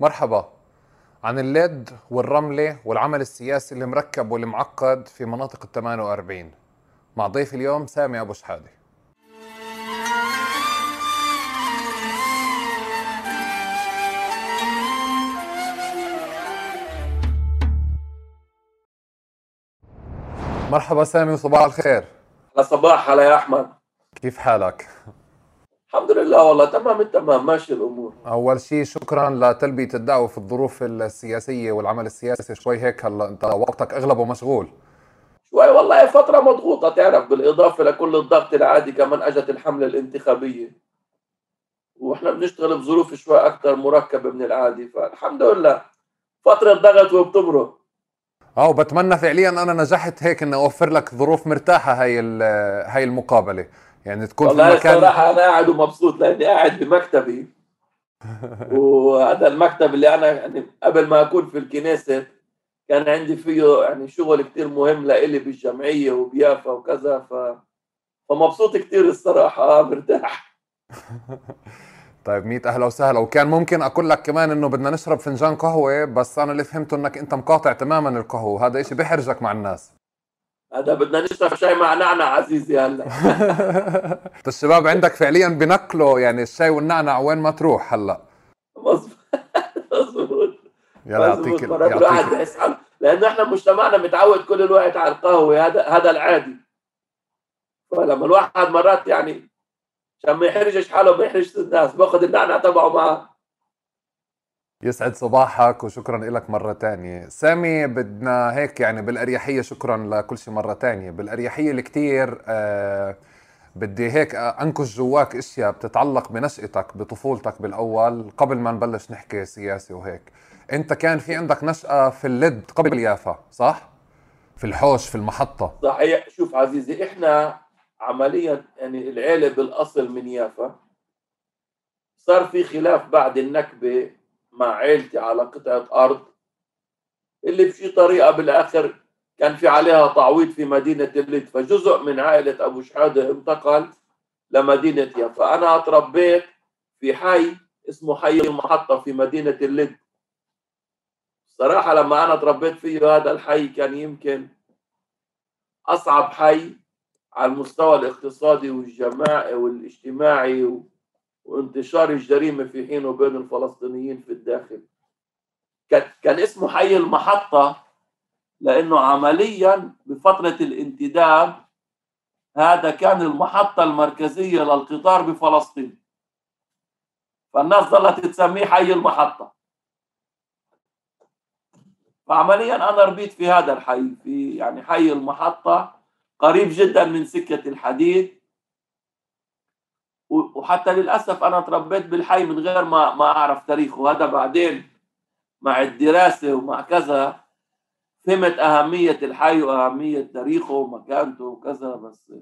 مرحبا. عن اللد والرملة والعمل السياسي المركب والمعقد في مناطق ال 48 مع ضيف اليوم سامي أبو شحادة. مرحبا سامي وصباح الخير. صباح هلا يا أحمد. كيف حالك؟ الحمد لله والله تمام التمام ماشي الأمور. أول شيء شكرا لتلبيه الدعوه في الظروف السياسية والعمل السياسي شوي هيك هلا أنت وقتك أغلبه مشغول. شوي والله فترة مضغوطة تعرف بالإضافة لكل الضغط العادي كمان أجت الحملة الانتخابية. وإحنا بنشتغل بظروف شوي أكثر مركبة من العادي فالحمد لله فترة ضغط وبتمرق. آه وبتمنى فعليا أنا نجحت هيك إني أوفر لك ظروف مرتاحة هاي هاي المقابلة. يعني تكون في مكان صراحة أنا قاعد ومبسوط لأني قاعد بمكتبي وهذا المكتب اللي أنا يعني قبل ما أكون في الكنيسة كان عندي فيه يعني شغل كتير مهم لإلي بالجمعية وبيافا وكذا ف فمبسوط كتير الصراحة آه مرتاح. طيب ميت أهلا وسهلا. وكان ممكن أقول لك كمان إنه بدنا نشرب فنجان قهوة بس أنا اللي فهمته إنك أنت مقاطع تماما القهوة هذا إشي بيحرجك مع الناس. هذا بدنا نشرب شاي مع نعنع عزيزي هلا الشباب عندك فعليا بنقلوا يعني الشاي والنعنع وين ما تروح هلا. مظبوط يلا يعطيك الواحد بحس لأنه إحنا مجتمعنا متعود كل الوقت على القهوة هذا هذا العادي. فلما الواحد مرات يعني عشان ما يحرجش حاله ما يحرجش الناس باخذ النعنع تبعه معه يسعد صباحك وشكرا لك مرة تانية. سامي بدنا هيك يعني بالأريحية شكرا لكل شيء مرة تانية. بالأريحية اللي آه بدي هيك أنكش جواك أشياء بتتعلق بنشأتك بطفولتك بالأول قبل ما نبلش نحكي سياسي وهيك. أنت كان في عندك نشأة في اللد قبل يافا صح؟ في الحوش في المحطة. صحيح. شوف عزيزي إحنا عمليا يعني العيلة بالأصل من يافا صار في خلاف بعد النكبة مع عيلتي على قطعة أرض اللي بشي طريقة بالآخر كان في عليها تعويض في مدينة اللد فجزء من عائلة أبو شحادة انتقل لمدينة يافا أنا أتربيت في حي اسمه حي المحطة في مدينة اللد صراحة لما أنا تربيت فيه هذا الحي كان يمكن أصعب حي على المستوى الاقتصادي والجماعي والاجتماعي وانتشار الجريمة في حين وبين الفلسطينيين في الداخل. كان اسمه حي المحطة لأنه عمليا بفترة الانتداب هذا كان المحطة المركزية للقطار بفلسطين. فالناس ظلت تسميه حي المحطة. فعمليا أنا ربيت في هذا الحي في يعني حي المحطة قريب جدا من سكة الحديد. وحتى للأسف أنا تربيت بالحي من غير ما ما أعرف تاريخه. هذا بعدين مع الدراسة ومع كذا فهمت أهمية الحي وأهمية تاريخه ومكانته وكذا بس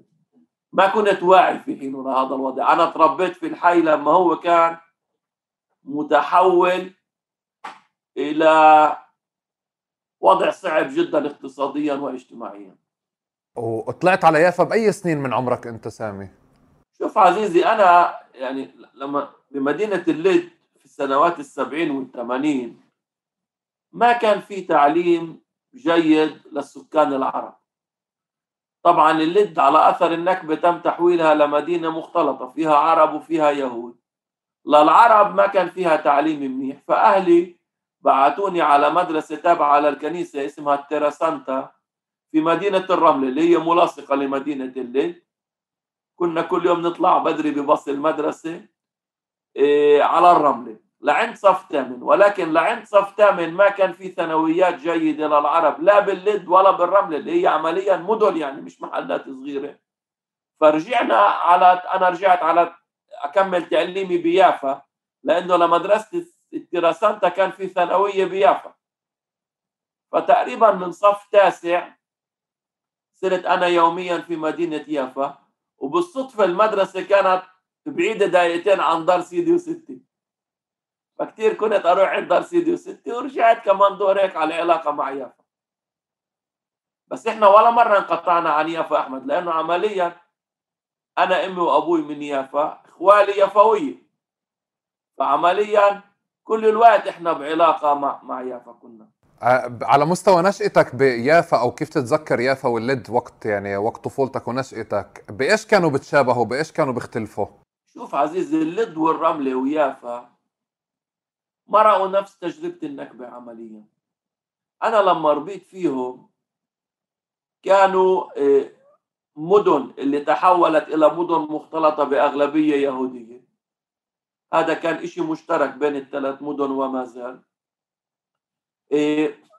ما كنت واعي في حينه لهذا الوضع. أنا تربيت في الحي لما هو كان متحول إلى وضع صعب جدا اقتصاديا واجتماعيا. وطلعت على يافا بأي سنين من عمرك أنت سامي؟ شوف عزيزي أنا يعني لما بمدينة اللد في السنوات السبعين والثمانين ما كان في تعليم جيد للسكان العرب. طبعا اللد على أثر النكبة تم تحويلها لمدينة مختلطة فيها عرب وفيها يهود. للعرب ما كان فيها تعليم منيح فأهلي بعتوني على مدرسة تابعة للكنيسة اسمها التيراسانتا في مدينة الرمل اللي هي ملاصقة لمدينة الليل كنا كل يوم نطلع بدري بباص المدرسة إيه على الرملة. لعند صف ثامن. ولكن لعند صف ثامن ما كان في ثانويات جيدة للعرب لا باللد ولا بالرملة اللي هي عمليا مدن يعني مش محلات صغيرة. فرجعنا على أنا رجعت على أكمل تعليمي بيافا لأنه لمدرسة التراسانتا كان في ثانوية بيافا. فتقريبا من صف تاسع صرت أنا يوميا في مدينة يافا. وبالصدفة المدرسة كانت بعيدة دقيقتين عن دار سيدي وستي. فكتير كنت أروح عند دار سيدي وستي ورجعت كمان دور هيك على علاقة مع يافا. بس إحنا ولا مرة انقطعنا عن يافا أحمد لأنه عمليا أنا أمي وأبوي من يافا إخوالي يافوية. فعمليا كل الوقت إحنا بعلاقة مع مع يافا كنا. على مستوى نشأتك بيافا أو كيف تتذكر يافا واللد وقت يعني وقت طفولتك ونشأتك بإيش كانوا بتشابهوا بإيش كانوا بيختلفوا؟ شوف عزيزي اللد والرملة ويافا مرقوا نفس تجربة النكبة عمليا. أنا لما ربيت فيهم كانوا آه، مدن اللي تحولت إلى مدن مختلطة بأغلبية يهودية. هذا كان إشي مشترك بين الثلاث مدن وما زال.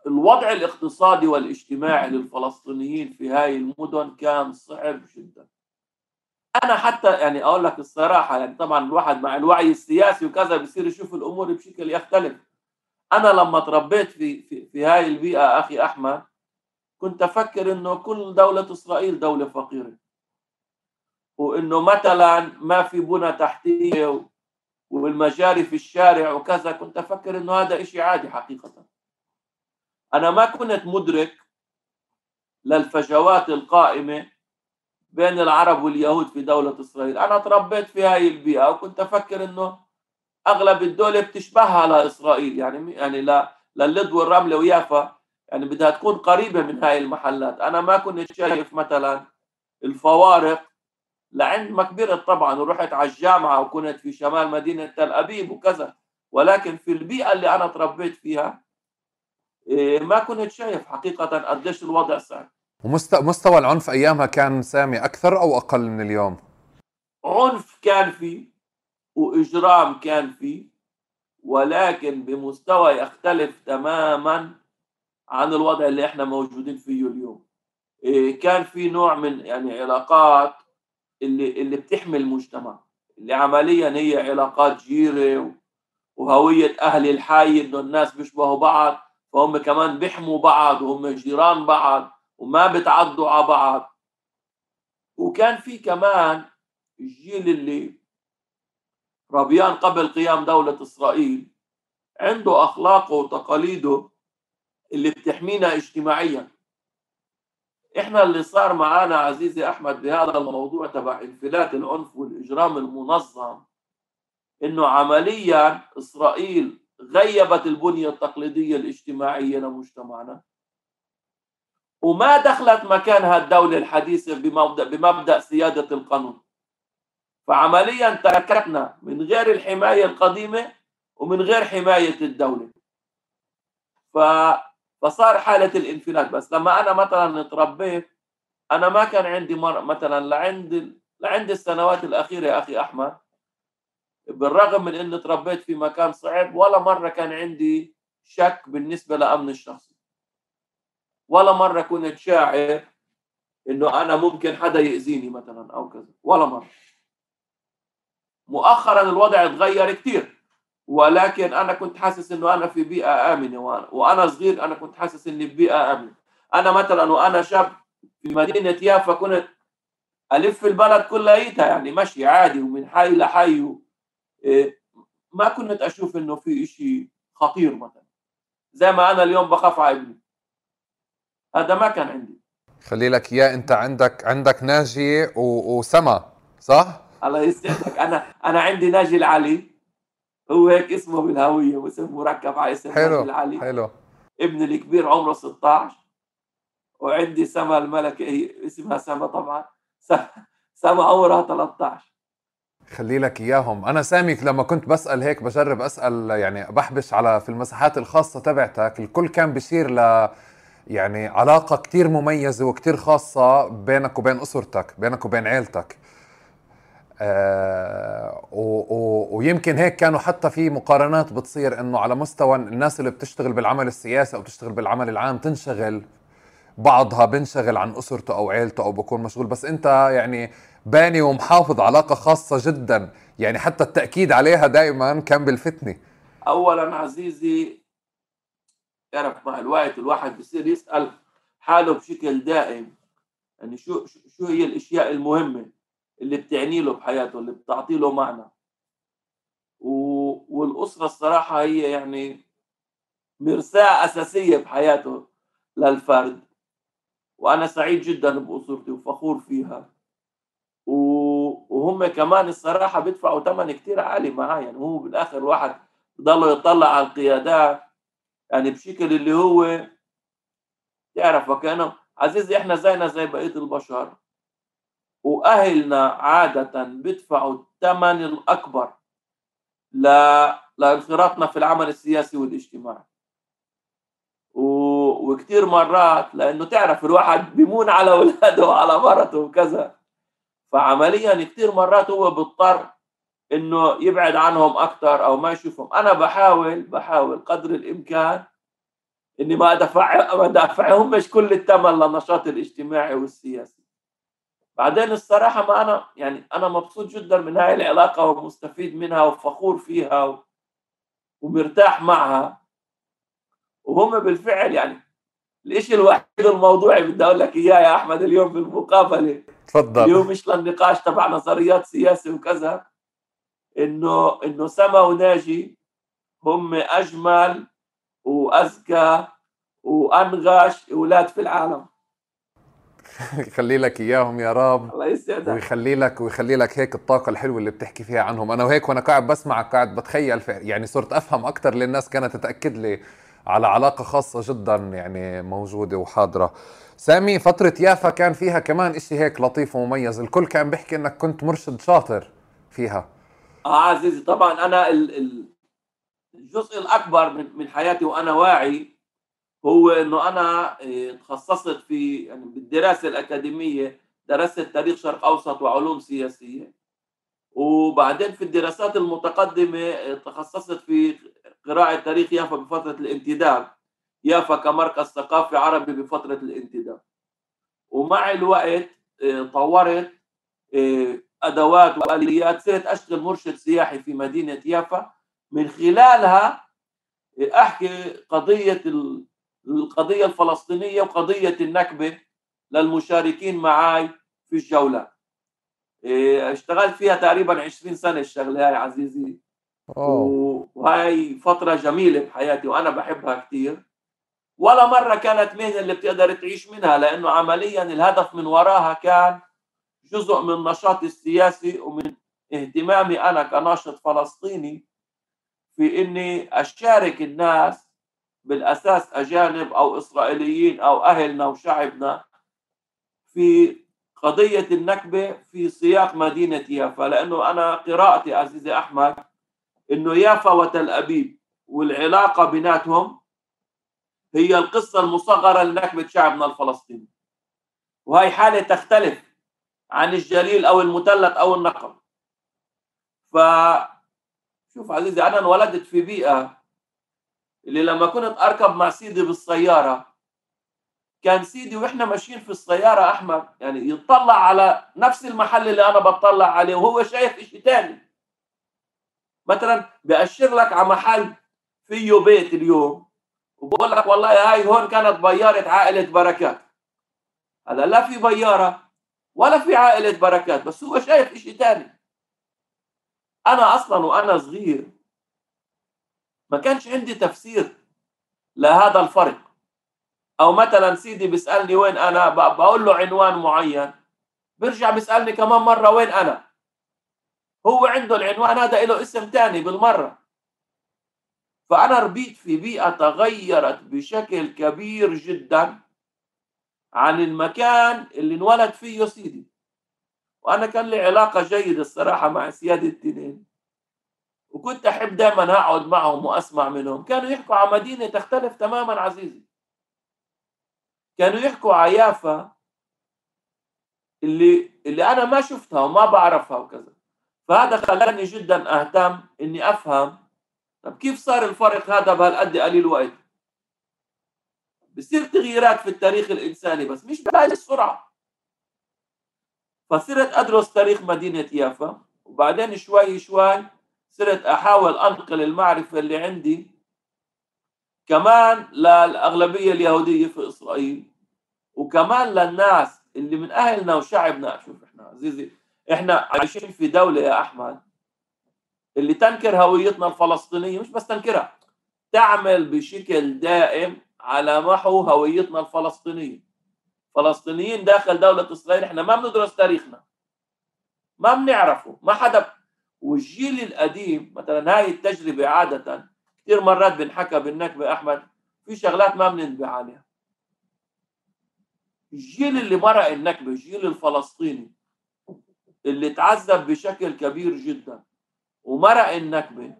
الوضع الاقتصادي والاجتماعي للفلسطينيين في هاي المدن كان صعب جدا. أنا حتى يعني أقول لك الصراحة يعني طبعا الواحد مع الوعي السياسي وكذا بيصير يشوف الأمور بشكل يختلف. أنا لما تربيت في في, في هاي البيئة أخي أحمد كنت أفكر إنه كل دولة إسرائيل دولة فقيرة. وإنه مثلا ما في بنى تحتية والمجاري في الشارع وكذا كنت أفكر إنه هذا إشي عادي حقيقة. أنا ما كنت مدرك للفجوات القائمة بين العرب واليهود في دولة إسرائيل. أنا تربيت في هاي البيئة وكنت أفكر إنه أغلب الدولة بتشبهها لإسرائيل. يعني يعني لا للد والرمله ويافا. يعني بدها تكون قريبة من هاي المحلات. أنا ما كنت شايف مثلا الفوارق لعند ما كبرت طبعا ورحت على الجامعة وكنت في شمال مدينة تل أبيب وكذا. ولكن في البيئة اللي أنا تربيت فيها ما كنت شايف حقيقة قديش الوضع صعب. ومستوى العنف أيامها كان سامي أكثر أو أقل من اليوم؟ عنف كان فيه وإجرام كان فيه ولكن بمستوى يختلف تماما عن الوضع اللي إحنا موجودين فيه اليوم. إيه، كان في نوع من يعني علاقات اللي اللي بتحمي المجتمع اللي عمليا هي علاقات جيرة وهوية أهل الحي إنه الناس بيشبهوا بعض. فهم كمان بيحموا بعض وهم جيران بعض وما بتعضوا على بعض. وكان في كمان الجيل اللي ربيان قبل قيام دولة إسرائيل عنده أخلاقه وتقاليده اللي بتحمينا اجتماعيا. إحنا اللي صار معانا عزيزي أحمد بهذا الموضوع تبع انفلات العنف والإجرام المنظم إنه عمليا إسرائيل غيبت البنية التقليدية الاجتماعية لمجتمعنا. وما دخلت مكانها الدولة الحديثة بمبدا بمبدأ سيادة القانون. فعمليا تركتنا من غير الحماية القديمة ومن غير حماية الدولة. ف فصار حالة الانفلات. بس لما أنا مثلا تربيت أنا ما كان عندي مر... مثلا لعند لعند السنوات الأخيرة يا أخي أحمد بالرغم من أني تربيت في مكان صعب ولا مرة كان عندي شك بالنسبة لأمن الشخصي. ولا مرة كنت شاعر إنه أنا ممكن حدا يأذيني مثلا أو كذا ولا مرة. مؤخرا الوضع تغير كثير ولكن أنا كنت حاسس إنه أنا في بيئة آمنة وأنا, وأنا صغير أنا كنت حاسس إني ببيئه آمنة. أنا مثلا وأنا شاب في مدينة يافا كنت ألف البلد كليتها يعني مشي عادي ومن حي لحي ما كنت أشوف إنه في شيء خطير مثلا. زي ما أنا اليوم بخاف على ابني. هذا ما كان عندي. خلي لك إياه أنت عندك عندك ناجي و... وسما صح؟ الله يسعدك أنا أنا عندي ناجي العلي. هو هيك اسمه بالهوية واسم مركب على اسم حلو العلي. حلو. ابني الكبير عمره 16 وعندي سما الملكة هي اسمها سما طبعا. سما عمرها 13 خلي لك إياهم. أنا سامي لما كنت بسأل هيك بجرب أسأل يعني بحبش على في المساحات الخاصة تبعتك. الكل كان بيشير ل يعني علاقة كتير مميزة وكتير خاصة بينك وبين أسرتك بينك وبين عيلتك. آه و و ويمكن هيك كانوا حتى في مقارنات بتصير إنه على مستوى الناس اللي بتشتغل بالعمل السياسي أو بتشتغل بالعمل العام تنشغل بعضها بنشغل عن أسرته أو عيلته أو بكون مشغول. بس أنت يعني باني ومحافظ علاقة خاصة جدا. يعني حتى التأكيد عليها دائما كان بلفتني اولا عزيزي تعرف مع الوقت الواحد بصير يسأل حاله بشكل دائم. يعني شو شو هي الأشياء المهمة اللي بتعني له بحياته اللي بتعطي له معنى؟ و... والأسرة الصراحة هي يعني مرساة أساسية بحياته للفرد. وأنا سعيد جدا بأسرتي وفخور فيها. وهم كمان الصراحة بيدفعوا ثمن كتير عالي معايا. يعني هو بالآخر واحد ضلوا يطلع على القيادات يعني بشكل اللي هو تعرف وكأنه عزيزي إحنا زينا زي بقية البشر. وأهلنا عادة بيدفعوا الثمن الأكبر ل... لانخراطنا في العمل السياسي والاجتماعي. و... وكثير مرات لأنه تعرف الواحد بيمون على أولاده وعلى مرته وكذا. فعمليا كثير مرات هو بيضطر إنه يبعد عنهم أكثر أو ما يشوفهم. أنا بحاول بحاول قدر الإمكان إني ما ادفع ما ادفعهم مش كل الثمن للنشاط الاجتماعي والسياسي. بعدين الصراحة ما أنا يعني أنا مبسوط جدا من هاي العلاقة ومستفيد منها وفخور فيها و... ومرتاح معها. وهم بالفعل يعني الشيء الوحيد الموضوعي بدي أقول لك إياه يا أحمد اليوم في المقابلة تفضل. اليوم مش للنقاش تبع نظريات سياسي وكذا؟ إنه إنه سما وناجي هم أجمل وأذكى وانغش أولاد في العالم. يخلي لك إياهم يا رب. الله يسعدك. ويخلي لك ويخلي لك هيك الطاقة الحلوة اللي بتحكي فيها عنهم. أنا وهيك وأنا قاعد بسمعك قاعد بتخيل يعني صرت أفهم أكثر للناس كانت تأكد لي. على علاقة خاصة جدا يعني موجودة وحاضرة. سامي فترة يافا كان فيها كمان إشي هيك لطيف ومميز. الكل كان بيحكي إنك كنت مرشد شاطر فيها. آه عزيزي طبعا أنا ال- ال- الجزء الأكبر من من حياتي وأنا واعي هو إنه أنا آه، تخصصت في يعني بالدراسة الأكاديمية درست تاريخ شرق أوسط وعلوم سياسية. وبعدين في الدراسات المتقدمة آه، تخصصت في قراءه تاريخ يافا بفترة الانتداب يافا كمركز ثقافي عربي بفترة الانتداب. ومع الوقت آه، طورت آه، أدوات وآليات. صرت اشتغل مرشد سياحي في مدينة يافا. من خلالها أحكي قضية ال- القضية الفلسطينية وقضية النكبة للمشاركين معي في الجولات اشتغلت فيها تقريبا 20 سنة الشغلة هاي عزيزي. وهي فترة جميلة بحياتي وأنا بحبها كثير ولا مرة كانت مهنة اللي بتقدر تعيش منها لأنه عمليا الهدف من وراها كان جزء من نشاطي السياسي ومن اهتمامي أنا كناشط فلسطيني في إني أشارك الناس بالأساس أجانب أو إسرائيليين أو أهلنا وشعبنا في قضية النكبة في سياق مدينه يافا لأنه أنا قراءتي عزيزي أحمد إنه يافا وتل أبيب والعلاقة بيناتهم هي القصة المصغرة لنكبه شعبنا الفلسطيني. وهي حالة تختلف عن الجليل أو المثلث أو النقب. ف شوف عزيزي أنا انولدت في بيئة اللي لما كنت أركب مع سيدي بالسيارة كان سيدي وإحنا ماشيين في السيارة أحمد يعني يطلع على نفس المحل اللي أنا بطلع عليه وهو شايف شيء ثاني مثلا بأشر لك على محل فيه بيت اليوم وبقول لك والله هاي هون كانت بيارة عائلة بركات. هذا لا في بيارة ولا في عائلة بركات بس هو شايف إشي تاني. أنا أصلا وأنا صغير ما كانش عندي تفسير لهذا الفرق. أو مثلا سيدي بيسألني وين أنا ب- بقول له عنوان معين بيرجع بيسألني كمان مرة وين أنا. هو عنده العنوان هذا له اسم تاني بالمرة. فأنا ربيت في بيئة تغيرت بشكل كبير جدا عن المكان اللي انولد فيه سيدي. وأنا كان لي علاقة جيدة الصراحة مع سيادة التنين. وكنت أحب دائما أقعد معهم وأسمع منهم. كانوا يحكوا على مدينة تختلف تماما عزيزي. كانوا يحكوا على يافا اللي اللي أنا ما شفتها وما بعرفها وكذا. فهذا خلاني جدا أهتم إني أفهم طب كيف صار الفرق هذا بهالقد قليل وقت؟ بصير تغييرات في التاريخ الإنساني بس مش بهاي السرعة. فصرت أدرس تاريخ مدينة يافا وبعدين شوي شوي صرت أحاول أنقل المعرفة اللي عندي كمان للأغلبية اليهودية في إسرائيل وكمان للناس اللي من أهلنا وشعبنا. شوف إحنا عزيزي إحنا عايشين في دولة يا أحمد اللي تنكر هويتنا الفلسطينية مش بس تنكرها تعمل بشكل دائم على محو هويتنا الفلسطينية. فلسطينيين داخل دولة إسرائيل إحنا ما بندرس تاريخنا ما بنعرفه ما حدا. والجيل القديم مثلا هاي التجربة عادة كثير مرات بنحكى بالنكبة أحمد في شغلات ما بننتبه عليها. الجيل اللي مرق النكبة الجيل الفلسطيني اللي تعذب بشكل كبير جدا ومرق النكبة.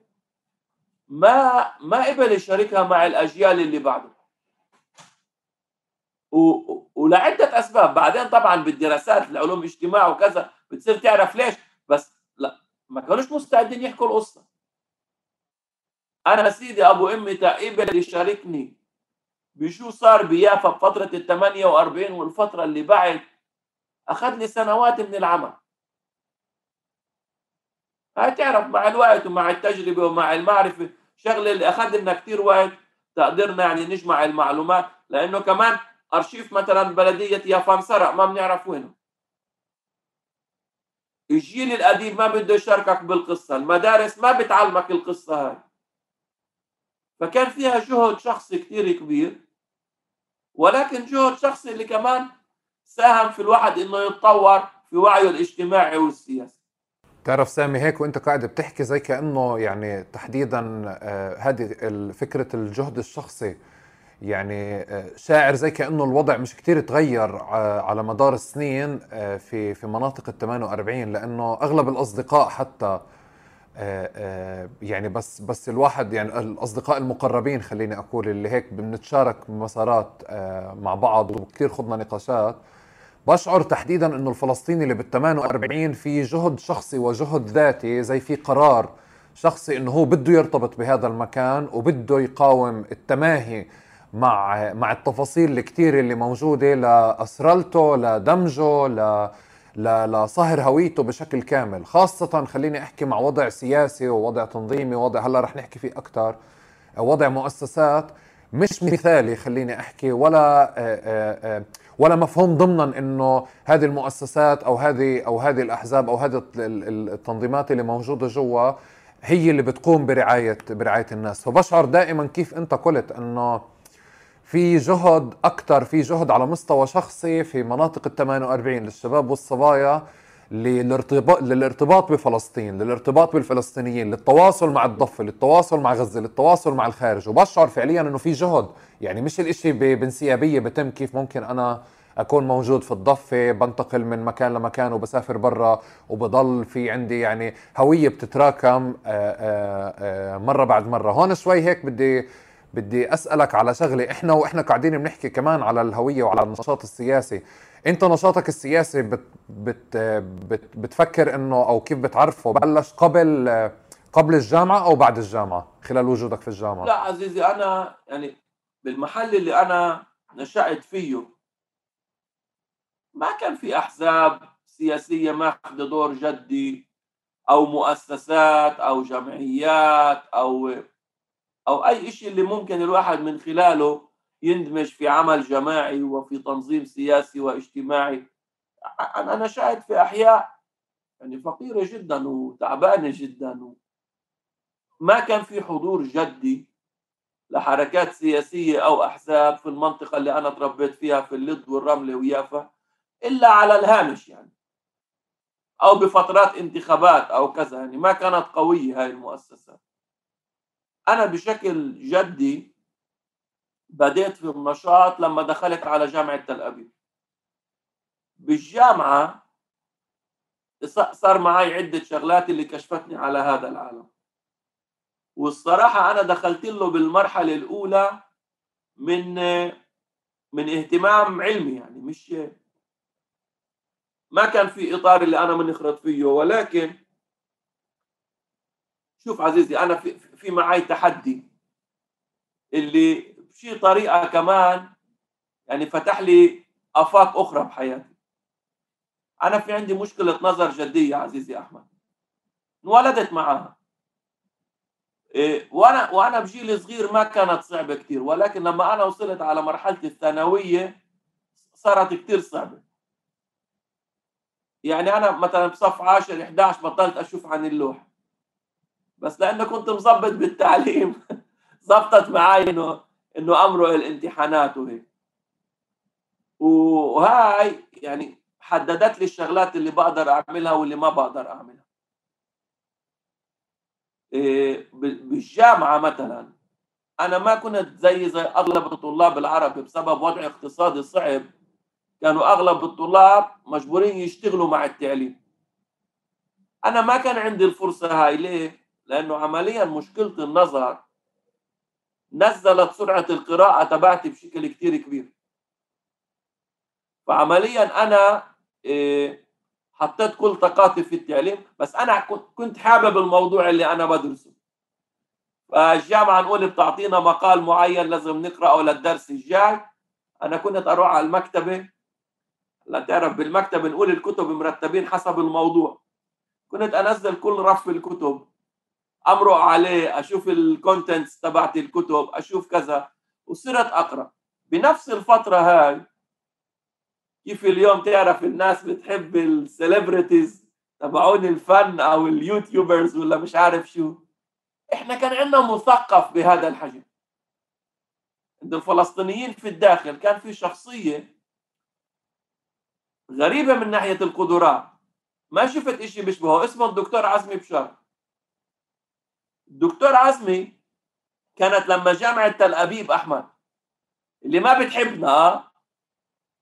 ما ما قبل يشاركها مع الأجيال اللي بعده. و... ولعدة أسباب. بعدين طبعا بالدراسات العلوم الاجتماع وكذا. بتصير تعرف ليش. بس لا ما كانوش مستعدين يحكوا القصة. أنا سيدي أبو أمي قبل يشاركني بشو صار بيافا بفترة ال 48 والفترة اللي بعد أخذ لي سنوات من العمل. هاي تعرف مع الوقت ومع التجربة ومع المعرفة شغلة اللي أخذ لنا كثير وقت تقدرنا يعني نجمع المعلومات لأنه كمان أرشيف مثلا بلدية يافا انسرق ما بنعرف وينه. الجيل القديم ما بده يشاركك بالقصة المدارس ما بتعلمك القصة هاي. فكان فيها جهد شخصي كثير كبير ولكن جهد شخصي اللي كمان ساهم في الواحد إنه يتطور في وعيه الاجتماعي والسياسي. تعرف سامي هيك وانت قاعد بتحكي زي كأنه يعني تحديدا هذه فكرة الجهد الشخصي. يعني شاعر زي كأنه الوضع مش كتير تغير على مدار السنين في في مناطق ال 48 لأنه أغلب الأصدقاء حتى يعني بس بس الواحد يعني الأصدقاء المقربين خليني أقول اللي هيك بنتشارك مسارات مع بعض وكثير خضنا نقاشات. بشعر تحديدا إنه الفلسطيني اللي بال 48 في جهد شخصي وجهد ذاتي زي في قرار شخصي إنه هو بده يرتبط بهذا المكان وبده يقاوم التماهي مع مع التفاصيل الكثير اللي موجودة لاسرلته لدمجه ل لصهر هويته بشكل كامل. خاصة خليني أحكي مع وضع سياسي ووضع تنظيمي ووضع هلأ رح نحكي فيه أكثر وضع مؤسسات. مش مثالي خليني أحكي ولا ولا مفهوم ضمنا إنه هذه المؤسسات أو هذه أو هذه الأحزاب أو هذه التنظيمات اللي موجودة جوا هي اللي بتقوم برعايه برعاية الناس. فبشعر دائما كيف أنت قلت إنه في جهد أكثر في جهد على مستوى شخصي في مناطق ال 48 للشباب والصبايا للارتباط للارتباط بفلسطين، للارتباط بالفلسطينيين، للتواصل مع الضفة، للتواصل مع غزة، للتواصل مع الخارج، وبشعر فعليا إنه في جهد، يعني مش الإشي بانسيابية بتم كيف ممكن أنا أكون موجود في الضفة بنتقل من مكان لمكان وبسافر برا وبضل في عندي يعني هوية بتتراكم مرة بعد مرة، هون شوي هيك بدي بدي أسألك على شغلة إحنا وإحنا قاعدين بنحكي كمان على الهوية وعلى النشاط السياسي. انت نشاطك السياسي بت بت بت بتفكر انه أو كيف بتعرفه بلش قبل قبل الجامعة أو بعد الجامعة خلال وجودك في الجامعة؟ لا عزيزي أنا يعني بالمحل اللي أنا نشأت فيه ما كان في أحزاب سياسية ماخذه دور جدي أو مؤسسات أو جمعيات أو أو أي شيء اللي ممكن الواحد من خلاله يندمج في عمل جماعي وفي تنظيم سياسي واجتماعي. أنا نشأت في أحياء يعني فقيرة جدا وتعبانة جدا. ما كان في حضور جدي لحركات سياسية أو أحزاب في المنطقة اللي أنا تربيت فيها في اللد والرملة ويافا إلا على الهامش يعني أو بفترات انتخابات أو كذا يعني. ما كانت قوية هاي المؤسسات أنا بشكل جدي بديت في النشاط لما دخلت على جامعة تل أبيب. بالجامعة صار معي عدة شغلات اللي كشفتني على هذا العالم. والصراحة أنا دخلت له بالمرحلة الأولى من من اهتمام علمي يعني مش ما كان في إطار اللي أنا منخرط فيه ولكن شوف عزيزي أنا في, في معي تحدي اللي بشي طريقة كمان يعني فتح لي آفاق أخرى بحياتي. أنا في عندي مشكلة نظر جدية عزيزي أحمد. انولدت معها إيه وأنا وأنا بجيل صغير ما كانت صعبة كثير ولكن لما أنا وصلت على مرحلة الثانوية صارت كثير صعبة. يعني أنا مثلا بصف 10 11 بطلت أشوف عن اللوح. بس لأنه كنت مظبط بالتعليم. زبطت معي إنه إنه امرق الامتحانات وهيك. وهاي يعني حددت لي الشغلات اللي بقدر أعملها واللي ما بقدر أعملها. إيه، بالجامعة مثلا أنا ما كنت زي زي أغلب الطلاب العرب بسبب وضع اقتصادي صعب. كانوا أغلب الطلاب مجبورين يشتغلوا مع التعليم. أنا ما كان عندي الفرصة هاي ليه؟ لأنه عمليا مشكلة النظر نزلت سرعة القراءة تبعتي بشكل كتير كبير. فعمليا أنا إيه، حطيت كل طاقاتي في التعليم بس أنا كنت كنت حابب الموضوع اللي أنا بدرسه. فالجامعة نقول بتعطينا مقال معين لازم نقرأه للدرس الجاي. أنا كنت أروح على المكتبة. لا تعرف بالمكتبة نقول الكتب مرتبين حسب الموضوع. كنت أنزل كل رف الكتب. امرق عليه أشوف الكونتنتس تبعت الكتب أشوف كذا. وصرت أقرأ. بنفس الفترة هاي كيف اليوم تعرف الناس بتحب ال celebrities تبعون الفن أو ال YouTubers ولا مش عارف شو؟ إحنا كان عندنا مثقف بهذا الحجم. عند الفلسطينيين في الداخل كان في شخصية غريبة من ناحية القدرات. ما شفت إشي بيشبهه. اسمه الدكتور عزمي بشارة. الدكتور عزمي كانت لما جامعة تل أبيب أحمد اللي ما بتحبنا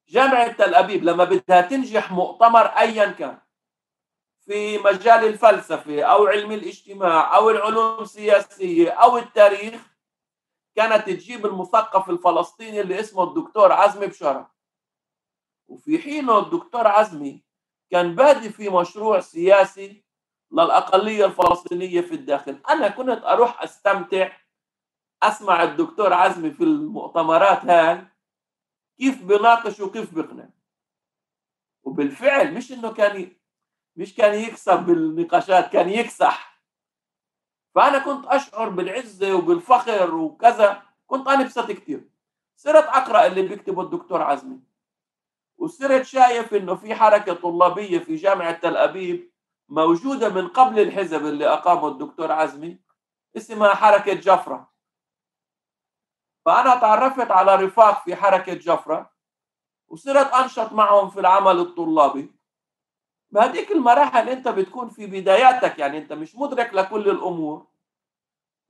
جامعة تل أبيب لما بدها تنجح مؤتمر أيا كان في مجال الفلسفة أو علم الاجتماع أو العلوم السياسية أو التاريخ كانت تجيب المثقف الفلسطيني اللي اسمه الدكتور عزمي بشارة وفي حينه الدكتور عزمي كان بادي في مشروع سياسي للأقلية الفلسطينية في الداخل. أنا كنت أروح أستمتع أسمع الدكتور عزمي في المؤتمرات هاي كيف بناقش وكيف بقنع وبالفعل مش إنه كان. مش كان يكسب بالنقاشات كان يكسح. فأنا كنت أشعر بالعزة وبالفخر وكذا. كنت أنبسط كتير. صرت أقرأ اللي بيكتبه الدكتور عزمي. وصرت شايف إنه في حركة طلابية في جامعة تل أبيب موجودة من قبل الحزب اللي أقامه الدكتور عزمي اسمها حركة جفرة. فأنا تعرفت على رفاق في حركة جفرة وصرت أنشط معهم في العمل الطلابي. بهذيك المراحل أنت بتكون في بداياتك يعني أنت مش مدرك لكل الأمور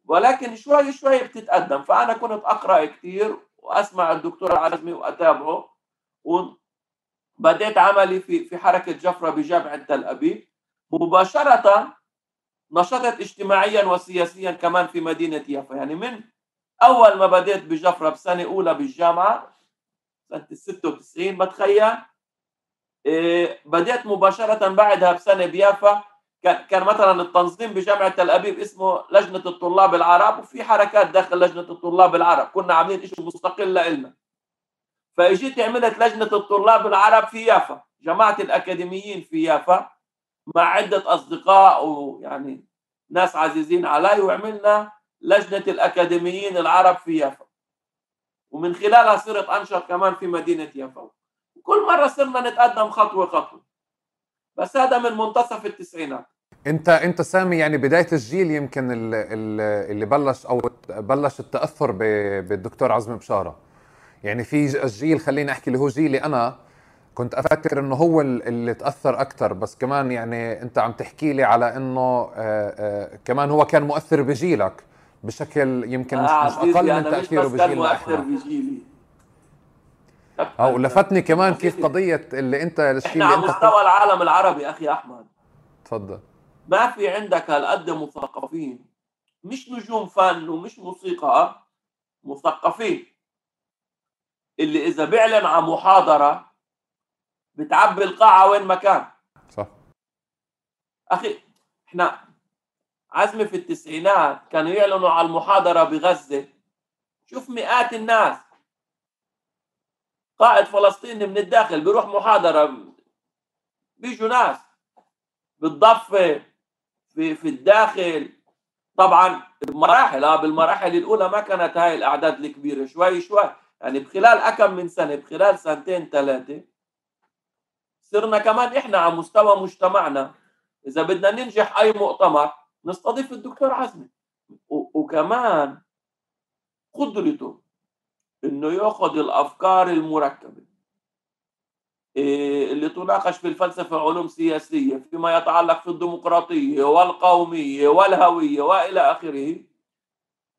ولكن شوي شوي بتتقدم. فأنا كنت أقرأ كثير وأسمع الدكتور عزمي وأتابعه وبدأت عملي في في حركة جفرة بجامعة تل أبيب. مباشرة نشطت اجتماعيا وسياسيا كمان في مدينة يافا. يعني من أول ما بديت بجفرة بسنة أولى بالجامعة سنة ال 96 بتخيل. إيه بديت مباشرة بعدها بسنة بيافا. كان مثلا التنظيم بجامعة تل أبيب اسمه لجنة الطلاب العرب وفي حركات داخل لجنة الطلاب العرب. كنا عاملين شيء مستقل لنا فإجيت عملت لجنة الطلاب العرب في يافا جماعة الأكاديميين في يافا. مع عدة أصدقاء ويعني ناس عزيزين علي وعملنا لجنة الأكاديميين العرب في يافا. ومن خلالها صرت أنشط كمان في مدينة يافا. كل مرة صرنا نتقدم خطوة خطوة. بس هذا من منتصف التسعينات. أنت أنت سامي يعني بداية الجيل يمكن اللي, بلش أو بلش التأثر بالدكتور عزمي بشارة. يعني في الجيل خليني أحكي اللي هو جيلي أنا كنت أفكر إنه هو اللي تأثر أكثر بس كمان يعني أنت عم تحكي لي على إنه آآ آآ كمان هو كان مؤثر بجيلك بشكل يمكن مش, آه مش أقل من تأثيره بجيل مؤثر بجيلي. آه ولفتني كمان كيف قضية اللي أنت الشيء إحنا اللي على أنت مستوى العالم العربي أخي أحمد. تفضل. ما في عندك هالقد مثقفين. مش نجوم فن ومش موسيقى مثقفين. اللي إذا بيعلن عن محاضرة بتعبي القاعة وين ما كان. صح. أخي إحنا عزمي في التسعينات كانوا يعلنوا على المحاضرة بغزة شوف مئات الناس. قائد فلسطيني من الداخل بيروح محاضرة بيجوا ناس بالضفة في في الداخل. طبعا بمراحل آه بالمراحل الأولى ما كانت هاي الأعداد الكبيرة شوي شوي. يعني بخلال أكم من سنة بخلال سنتين ثلاثة صرنا كمان إحنا على مستوى مجتمعنا. إذا بدنا ننجح أي مؤتمر نستضيف الدكتور عزمي. وكمان قدرته إنه يأخذ الأفكار المركبة. إيه، اللي تناقش في الفلسفة وعلوم سياسية فيما يتعلق في الديمقراطية والقومية والهوية وإلى آخره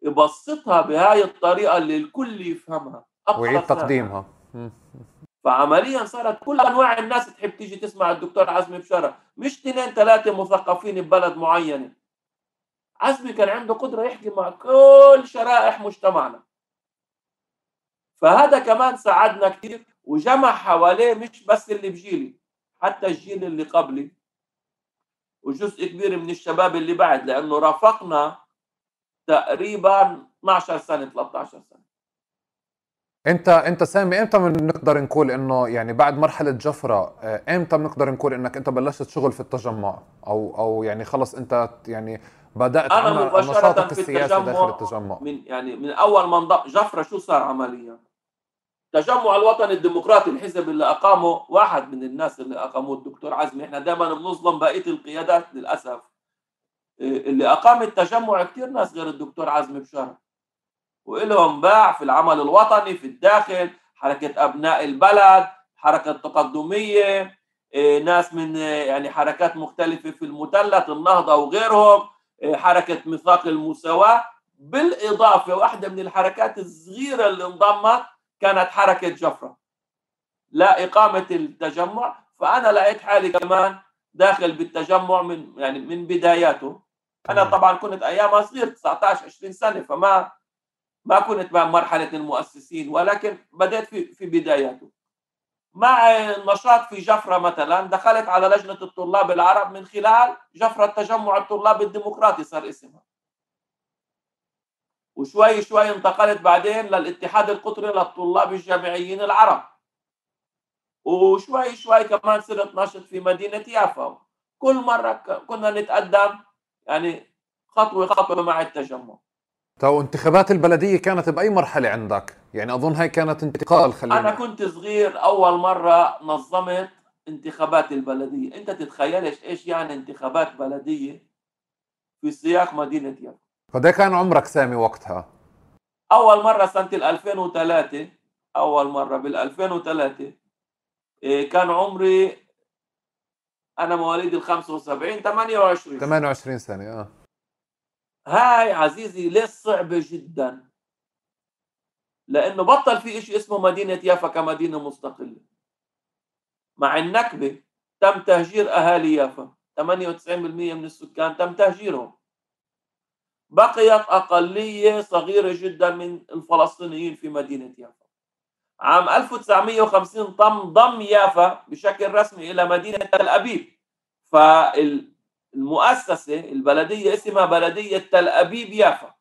يبسطها بهاي الطريقة اللي الكل يفهمها. ويعيد تقديمها؟ فعمليا صارت كل أنواع الناس تحب تيجي تسمع الدكتور عزمي بشرة مش اثنين ثلاثة مثقفين ببلد معينة. عزمي كان عنده قدرة يحكي مع كل شرائح مجتمعنا. فهذا كمان ساعدنا كثير وجمع حواليه مش بس اللي بجيلي حتى الجيل اللي قبلي. وجزء كبير من الشباب اللي بعد لأنه رافقنا تقريبا 12 سنة 13 سنة. انت انت سامي إمتى بنقدر نقول إنه يعني بعد مرحلة جفرة آه، إمتى بنقدر نقول إنك أنت بلشت شغل في التجمع؟ أو أو يعني خلص أنت يعني بدأت أنا مباشرة في التجمع داخل التجمع من يعني من أول ما جفرة شو صار عمليا؟ التجمع الوطني الديمقراطي الحزب اللي أقامه واحد من الناس اللي أقاموه الدكتور عزمي. إحنا دائما بنظلم بقية القيادات للأسف. آه، اللي أقام التجمع كثير ناس غير الدكتور عزمي بشار وإلهم باع في العمل الوطني في الداخل حركة أبناء البلد حركة تقدمية إيه، ناس من يعني حركات مختلفة في المثلث النهضة وغيرهم إيه، حركة ميثاق المساواة. بالإضافة واحدة من الحركات الصغيرة اللي انضمت كانت حركة جفرة. لا إقامة التجمع. فأنا لقيت حالي كمان داخل بالتجمع من يعني من بداياته. أنا طبعا كنت أيامها صغير 19 20 سنة فما ما كنت مرحلة المؤسسين ولكن بدأت في في بداياته. مع النشاط في جفرة مثلا دخلت على لجنة الطلاب العرب من خلال جفرة تجمع الطلاب الديمقراطي صار اسمها. وشوي شوي انتقلت بعدين للاتحاد القطري للطلاب الجامعيين العرب. وشوي شوي كمان صرت ناشط في مدينة يافا. كل مرة كنا نتقدم يعني خطوة خطوة مع التجمع. تو انتخابات البلدية كانت بأي مرحلة عندك؟ يعني أظن هاي كانت انتقال خلينا أنا كنت صغير أول مرة نظمت انتخابات البلدية أنت تتخيلش إيش يعني انتخابات بلدية في سياق مدينة يافا قد كان عمرك سامي وقتها؟ أول مرة سنة 2003 أول مرة بال 2003 إيه، كان عمري أنا مواليد ال 75 28 28 سنة آه هاي عزيزي ليش صعبة جدا؟ لأنه بطل في إشي اسمه مدينة يافا كمدينة مستقلة. مع النكبة تم تهجير أهالي يافا. 98% من السكان تم تهجيرهم. بقيت أقلية صغيرة جدا من الفلسطينيين في مدينة يافا. عام 1950 تم ضم يافا بشكل رسمي إلى مدينة تل أبيب. فال المؤسسة البلدية اسمها بلدية تل أبيب يافا.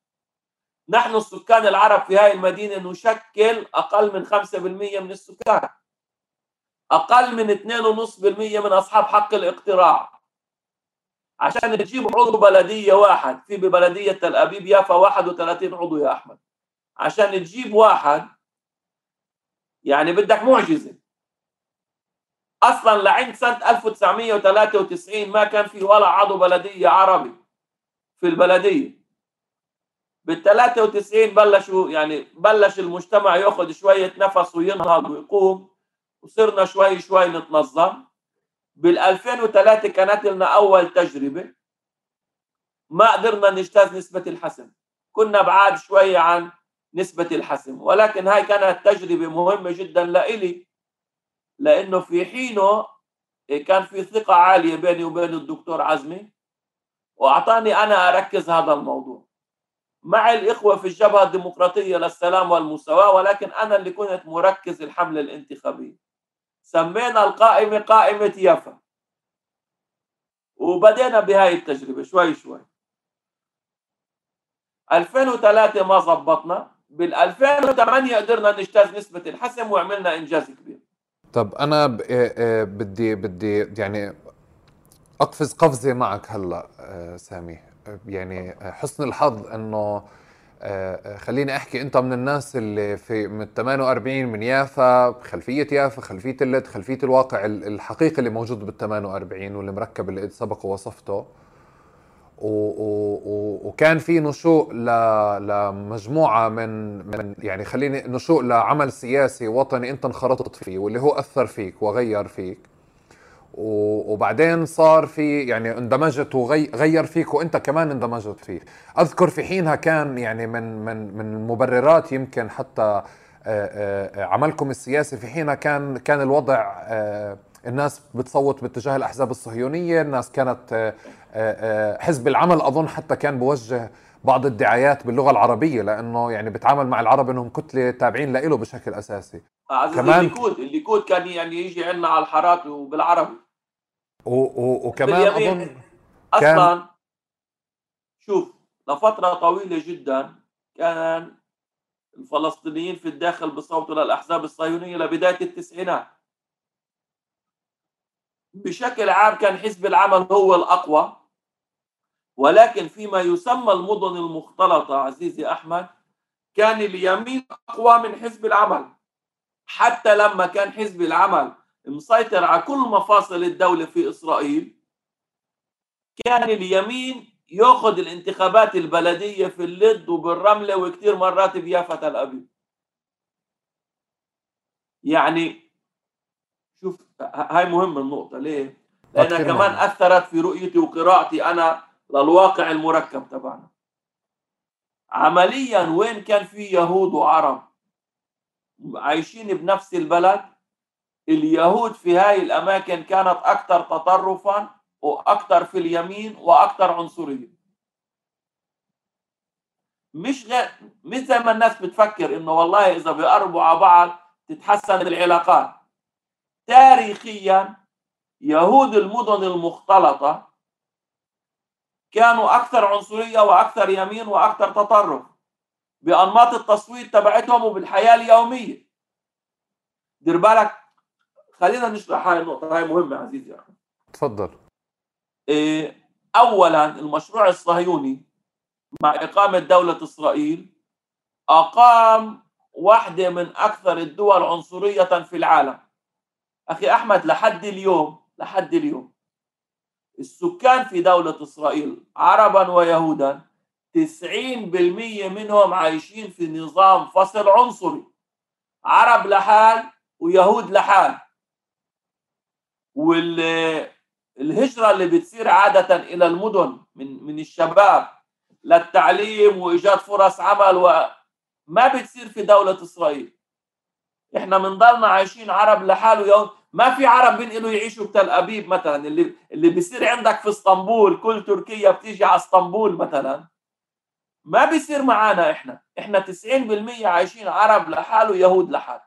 نحن السكان العرب في هذه المدينة نشكل أقل من 5% من السكان. أقل من 2.5% من أصحاب حق الاقتراع. عشان تجيب عضو بلدية واحد في ببلدية تل أبيب يافا 31 عضو يا أحمد. عشان تجيب واحد يعني بدك معجزة. أصلا لعند سنة 1993 ما كان في ولا عضو بلديه عربي في البلدية. بال 93 بلشوا يعني بلش المجتمع ياخذ شوية نفس وينهض ويقوم وصرنا شوي شوي نتنظم. بال 2003 كانت لنا أول تجربة. ما قدرنا نجتاز نسبة الحسم. كنا بعاد شوي عن نسبة الحسم ولكن هاي كانت تجربة مهمة جدا لإلي. لأنه في حينه كان في ثقة عالية بيني وبين الدكتور عزمي وأعطاني أنا أركز هذا الموضوع. مع الإخوة في الجبهة الديمقراطية للسلام والمساواة ولكن أنا اللي كنت مركز الحملة الانتخابية. سمينا القائمة قائمة يافا. وبدينا بهاي التجربة شوي شوي. 2003 ما زبطنا بال 2008 قدرنا نجتاز نسبة الحسم وعملنا إنجاز كبير. طب أنا آه، آه، بدي بدي يعني أقفز قفزه معك هلأ آه، سامي. يعني حسن الحظ إنه خليني أحكي أنت من الناس اللي في من 48 من يافا خلفية يافا خلفية اللد خلفية الواقع الحقيقي اللي موجود بال 48 واللي مركب اللي سبق ووصفته وكان في نشوء لمجموعة من من يعني خليني نشوء لعمل سياسي وطني انت انخرطت فيه واللي هو أثر فيك وغير فيك. وبعدين صار في يعني اندمجت وغير فيك وانت كمان اندمجت فيه. أذكر في حينها كان يعني من من من المبررات يمكن حتى عملكم السياسي في حينها كان كان الوضع الناس بتصوت باتجاه الأحزاب الصهيونية الناس كانت حزب العمل أظن حتى كان بوجه بعض الدعايات باللغة العربية لأنه يعني بتعامل مع العرب إنهم كتلة تابعين له بشكل أساسي. كمان الليكود الليكود كان يعني يجي عندنا على الحارات وبالعربي. و و وكمان أظن أصلا شوف لفترة طويلة جدا كان الفلسطينيين في الداخل بصوتوا للأحزاب الصهيونية لبداية التسعينات. بشكل عام كان حزب العمل هو الأقوى. ولكن فيما يسمى المدن المختلطة عزيزي أحمد كان اليمين أقوى من حزب العمل. حتى لما كان حزب العمل مسيطر على كل مفاصل الدولة في إسرائيل كان اليمين يأخذ الانتخابات البلدية في اللد وبالرملة وكثير مرات بيافة الأبيض يعني شوف هاي مهمة النقطة ليه؟ لأنها كمان أثرت في رؤيتي وقراءتي أنا للواقع المركب تبعنا. عمليا وين كان في يهود وعرب عايشين بنفس البلد اليهود في هاي الأماكن كانت أكثر تطرفا وأكثر في اليمين وأكثر عنصرية. مش غير مش زي ما الناس بتفكر إنه والله إذا بيقربوا على بعض تتحسن العلاقات. تاريخيا يهود المدن المختلطة كانوا أكثر عنصرية وأكثر يمين وأكثر تطرف بأنماط التصويت تبعتهم وبالحياة اليومية. دير بالك خلينا نشرح هاي النقطة هاي مهمة عزيزي. أحمد تفضل. إيه أولا المشروع الصهيوني مع إقامة دولة إسرائيل أقام واحدة من أكثر الدول عنصرية في العالم. أخي أحمد لحد اليوم لحد اليوم السكان في دولة إسرائيل عربا ويهودا 90% منهم عايشين في نظام فصل عنصري. عرب لحال ويهود لحال. والهجرة اللي بتصير عادة إلى المدن من من الشباب للتعليم وإيجاد فرص عمل وما بتصير في دولة إسرائيل. إحنا بنضلنا عايشين عرب لحاله يوم ما في عرب بينقلوا يعيشوا بتل أبيب مثلا اللي اللي بيصير عندك في إسطنبول كل تركيا بتيجي على إسطنبول مثلا. ما بيصير معانا إحنا. إحنا 90% عايشين عرب لحاله يهود لحاله.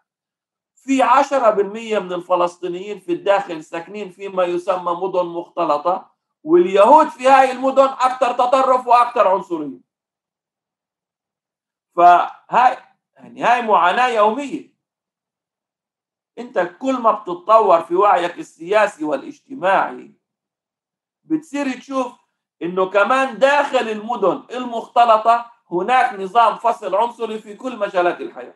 في 10% من الفلسطينيين في الداخل ساكنين فيما يسمى مدن مختلطة واليهود في هاي المدن أكثر تطرف وأكثر عنصرية. فهاي يعني هاي معاناة يومية. أنت كل ما بتتطور في وعيك السياسي والاجتماعي بتصير تشوف إنه كمان داخل المدن المختلطة هناك نظام فصل عنصري في كل مجالات الحياة.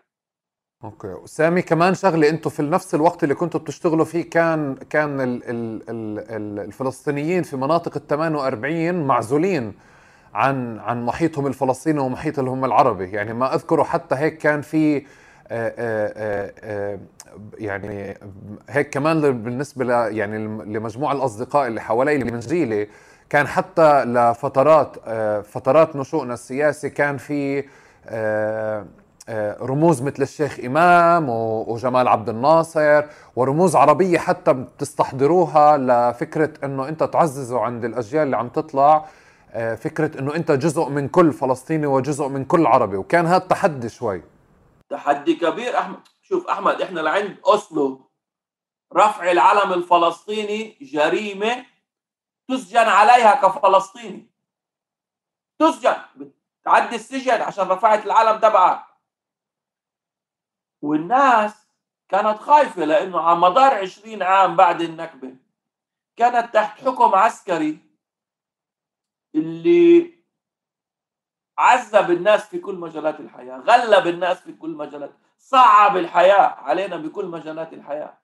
أوكي. سامي كمان شغلة أنتم في نفس الوقت اللي كنتوا بتشتغلوا فيه كان كان ال ال ال الفلسطينيين في مناطق ال 48 معزولين عن عن محيطهم الفلسطيني ومحيطهم العربي. يعني ما أذكره حتى هيك كان في يعني هيك كمان بالنسبة ل يعني لمجموع الأصدقاء اللي حوالي اللي من جيلي كان حتى لفترات فترات نشوئنا السياسي كان في آه، رموز مثل الشيخ إمام وجمال عبد الناصر ورموز عربية حتى بتستحضروها لفكرة أنه أنت تعززوا عند الأجيال اللي عم تطلع آه، فكرة أنه أنت جزء من كل فلسطيني وجزء من كل عربي وكان هذا تحدي شوي. تحدي كبير. أحمد شوف أحمد إحنا لعند أوسلو رفع العلم الفلسطيني جريمة تسجن عليها كفلسطيني. تسجن. تعدي السجن عشان رفعت العلم تبعك والناس كانت خايفة لأنه على مدار عشرين عام بعد النكبة كانت تحت حكم عسكري اللي عذب الناس في كل مجالات الحياة غلب الناس في كل مجالات صعب الحياة علينا بكل مجالات الحياة.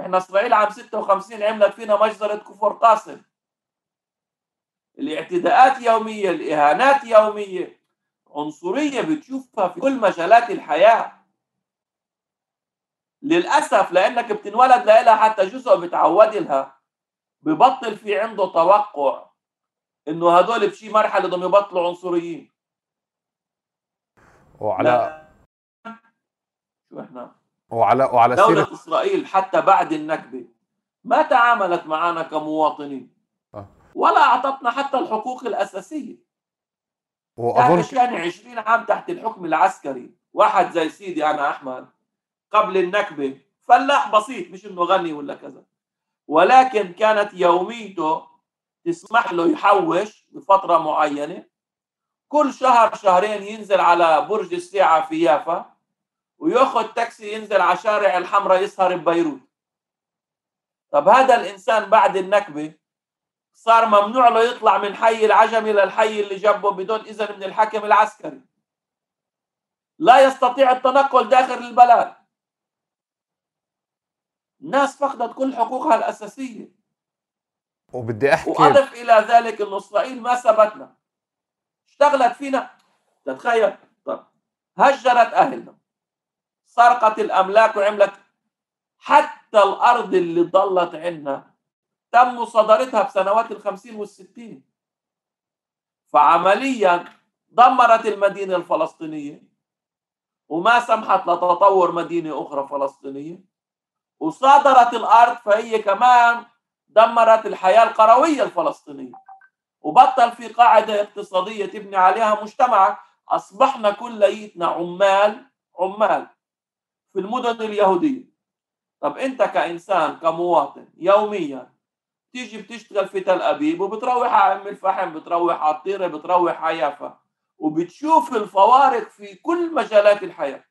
إحنا اسرائيل عام 56 عملت فينا مجزرة كفر قاسم. الاعتداءات يومية الإهانات يومية عنصرية بتشوفها في كل مجالات الحياة. للأسف لأنك بتنولد لها حتى جزء بتعود لها ببطل في عنده توقع. إنه هدول بشي مرحلة بدهم يبطلوا عنصريين. وعلى شو إحنا؟ وعلى وعلى دولة سيرة إسرائيل حتى بعد النكبة ما تعاملت معنا كمواطنين. آه. ولا أعطتنا حتى الحقوق الأساسية. وأظن تعرف يعني 20 عام تحت الحكم العسكري. واحد زي سيدي أنا أحمد قبل النكبة. فلاح بسيط مش إنه غني ولا كذا. ولكن كانت يوميته تسمح له يحوش بفترة معينة. كل شهر شهرين ينزل على برج الساعة في يافا وياخذ تاكسي ينزل على شارع الحمراء يسهر ببيروت. طب هذا الإنسان بعد النكبة صار ممنوع له يطلع من حي العجمي للحي اللي جنبه بدون إذن من الحاكم العسكري. لا يستطيع التنقل داخل البلد الناس فقدت كل حقوقها الأساسية. وبدي أحكي وأضف إلى ذلك إنه إسرائيل ما سبتنا اشتغلت فينا. تتخيل. طب هجرت أهلنا. سرقت الأملاك وعملت حتى الأرض اللي ضلت عندنا تم مصادرتها بسنوات الخمسين والستين. فعمليا دمرت المدينة الفلسطينية. وما سمحت لتطور مدينة أخرى فلسطينية. وصادرت الأرض فهي كمان دمرت الحياة القروية الفلسطينية. وبطل في قاعدة اقتصادية تبني عليها مجتمع. أصبحنا كليتنا عمال عمال في المدن اليهودية. طب أنت كإنسان كمواطن يوميا تيجي بتشتغل في تل أبيب وبتروح على أم الفحم بتروح على الطيرة بتروح على يافا وبتشوف الفوارق في كل مجالات الحياة.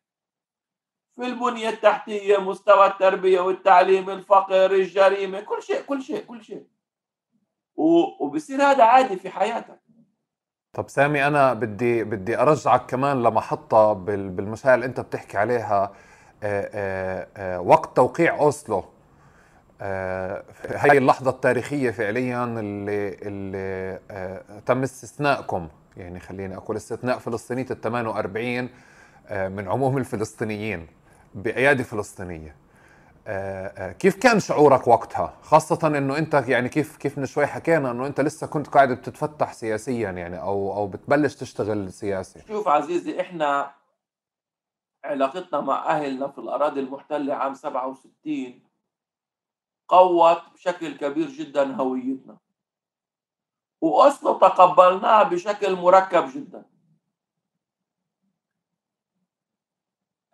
في البنية التحتية مستوى التربية والتعليم الفقر الجريمة كل شيء كل شيء كل شيء. وبصير هذا عادي في حياتك. طب سامي أنا بدي بدي أرجعك كمان لمحطة بال- بالمشاعر اللي أنت بتحكي عليها. آه، آه، آه، وقت توقيع أوسلو. هي اللحظة التاريخية فعليا اللي اللي تم استثنائكم. يعني خليني أقول استثناء فلسطينية ال 48 آه، من عموم الفلسطينيين. بأيادي فلسطينية. آه، آه، كيف كان شعورك وقتها؟ خاصة إنه أنت يعني كيف كيف من شوي حكينا إنه أنت لسه كنت قاعد بتتفتح سياسيا يعني أو أو بتبلش تشتغل سياسي. شوف عزيزي إحنا علاقتنا مع أهلنا في الأراضي المحتلة عام 67 قوت بشكل كبير جدا هويتنا. واصلا تقبلناها بشكل مركب جدا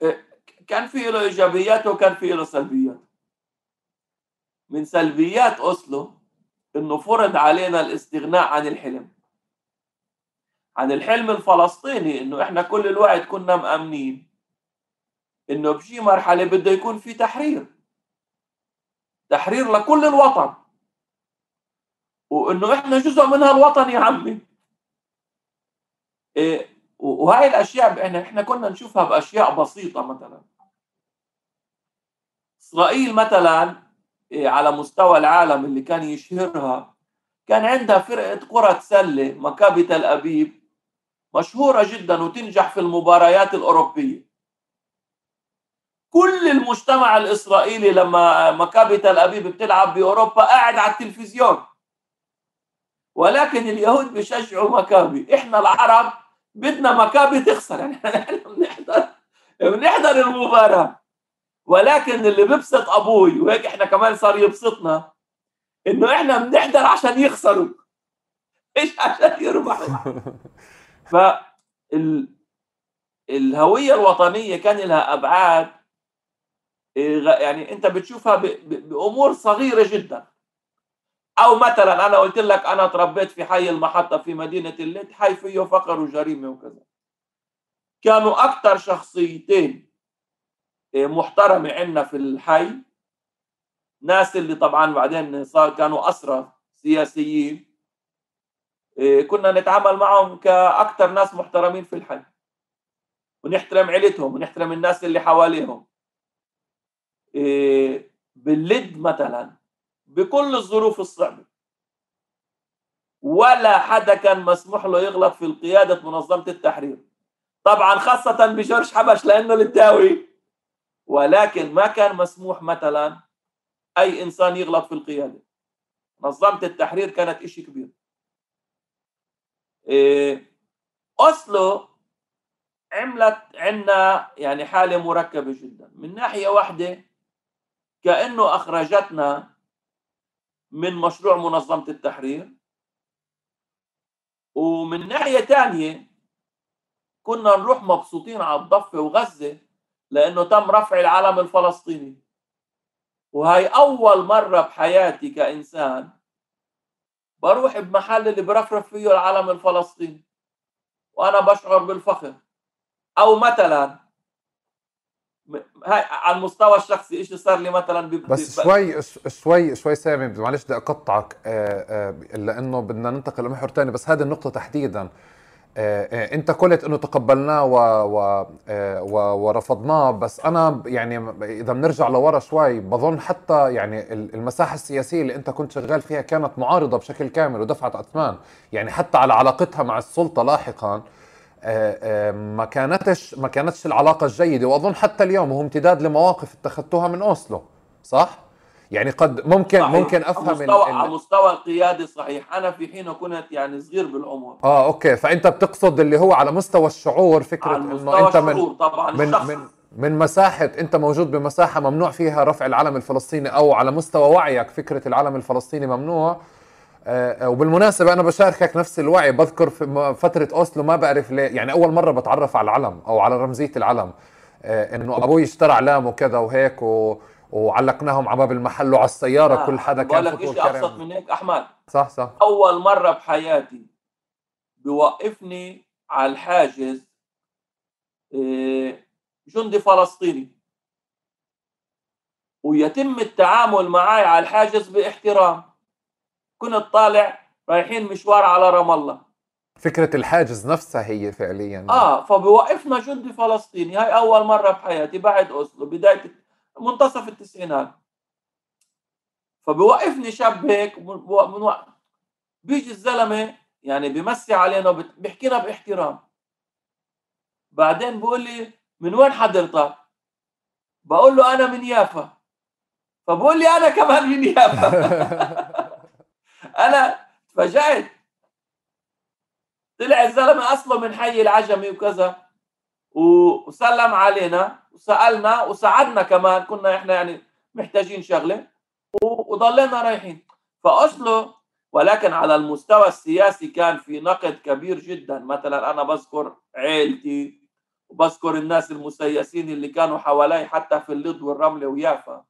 إيه، كان في له إيجابيات وكان في له سلبيات. من سلبيات أوسلو إنه فرض علينا الاستغناء عن الحلم. عن الحلم الفلسطيني إنه إحنا كل الوقت كنا مأمنين إنه بشي مرحلة بده يكون في تحرير. تحرير لكل الوطن. وإنه إحنا جزء من هالوطن يا عمي. إيه وهاي الأشياء إحنا إحنا كنا نشوفها بأشياء بسيطة مثلا. إسرائيل مثلا إيه على مستوى العالم اللي كان يشهرها كان عندها فرقة كرة سله مكابي تل أبيب مشهورة جدا وتنجح في المباريات الأوروبية. كل المجتمع الإسرائيلي لما مكابي تل أبيب بتلعب بأوروبا قاعد على التلفزيون. ولكن اليهود بيشجعوا مكابي. إحنا العرب بدنا مكابي تخسر. يعني إحنا بنحضر بنحضر المباراة. ولكن اللي بيبسط أبوي وهيك إحنا كمان صار يبسطنا إنه إحنا بنحضر عشان يخسروا. مش عشان يربحوا؟ ف ال... الهوية الوطنية كان لها أبعاد يعني أنت بتشوفها. بأمور صغيرة جدا. أو مثلا أنا قلت لك أنا تربيت في حي المحطة في مدينة الليث حي فيه فقر وجريمة وكذا. كانوا أكثر شخصيتين محترمه عندنا في الحي. ناس اللي طبعا بعدين صار كانوا اسرى سياسيين. كنا نتعامل معهم كاكثر ناس محترمين في الحي. ونحترم عيلتهم ونحترم الناس اللي حواليهم. باللد مثلا بكل الظروف الصعبة. ولا حدا كان مسموح له يغلط في قيادة منظمة التحرير. طبعا خاصة بجورج حبش لأنه للداوي. ولكن ما كان مسموح مثلا أي إنسان يغلط في القيادة. منظمة التحرير كانت إشي كبير. إيه أوسلو عملت عنا يعني حالة مركبة جدا. من ناحية واحدة كأنه أخرجتنا من مشروع منظمة التحرير. ومن ناحية تانية كنا نروح مبسوطين على الضفة وغزة لأنه تم رفع العلم الفلسطيني. وهي أول مرة بحياتي كإنسان بروح بمحل اللي برفرف فيه العلم الفلسطيني وأنا بشعر بالفخر. أو مثلا هاي على المستوى الشخصي إيش صار لي مثلا بس شوي شوي شوي سامي معلش بدي أقطعك. آه، آه، لأنه بدنا ننتقل لمحور ثاني بس هذه النقطة تحديدا. آه، انت قلت انه تقبلناه و... و... و... ورفضناه بس أنا يعني اذا بنرجع لورا شوي بظن حتى يعني المساحة السياسية اللي انت كنت شغال فيها كانت معارضة بشكل كامل ودفعت اثمان يعني حتى على علاقتها مع السلطة لاحقا ما كانتش ما كانتش العلاقة الجيدة وأظن حتى اليوم هو امتداد لمواقف اتخذتوها من أوسلو صح؟ يعني قد ممكن صحيح. ممكن أفهم على مستوى, على مستوى القياده صحيح. أنا في حين كنت يعني صغير بالعمر. آه أوكي. فأنت بتقصد اللي هو على مستوى الشعور فكرة إنه أنت من طبعا من, من من مساحة أنت موجود بمساحة ممنوع فيها رفع العلم الفلسطيني أو على مستوى وعيك فكرة العلم الفلسطيني ممنوع. آه، آه، وبالمناسبة أنا بشاركك نفس الوعي. بذكر في فترة أوسلو ما بعرف ليه. يعني أول مرة بتعرف على العلم أو على رمزية العلم. آه، إنه أبوي اشترى علام وكذا وهيك و... وعلقناهم على باب المحل وعلى السيارة آه. كل حدا كان بقول لك شيء أبسط من هيك أحمد. صح صح. أول مرة بحياتي بوقفني على الحاجز جندي فلسطيني. ويتم التعامل معي على الحاجز باحترام. كنت طالع رايحين مشوار على رام الله. فكرة الحاجز نفسها هي فعليا. آه فبوقفنا جندي فلسطيني. هاي أول مرة بحياتي بعد أوسلو بداية منتصف التسعينات. فبوقفني شاب هيك من وقت بيجي الزلمة يعني بمسي علينا بيحكينا باحترام. بعدين بقول لي من وين حضرتك؟ بقول له أنا من يافا. فبقول لي أنا كمان من يافا. أنا تفاجأت. طلع الزلمة أصله من حي العجمي وكذا. وسلم علينا وسألنا وساعدنا كمان كنا إحنا يعني محتاجين شغلة وضلينا رايحين. فأصله ولكن على المستوى السياسي كان في نقد كبير جدا. مثلا أنا بذكر عيلتي وبذكر الناس المسيسين اللي كانوا حوالي حتى في اللد والرملة ويافا.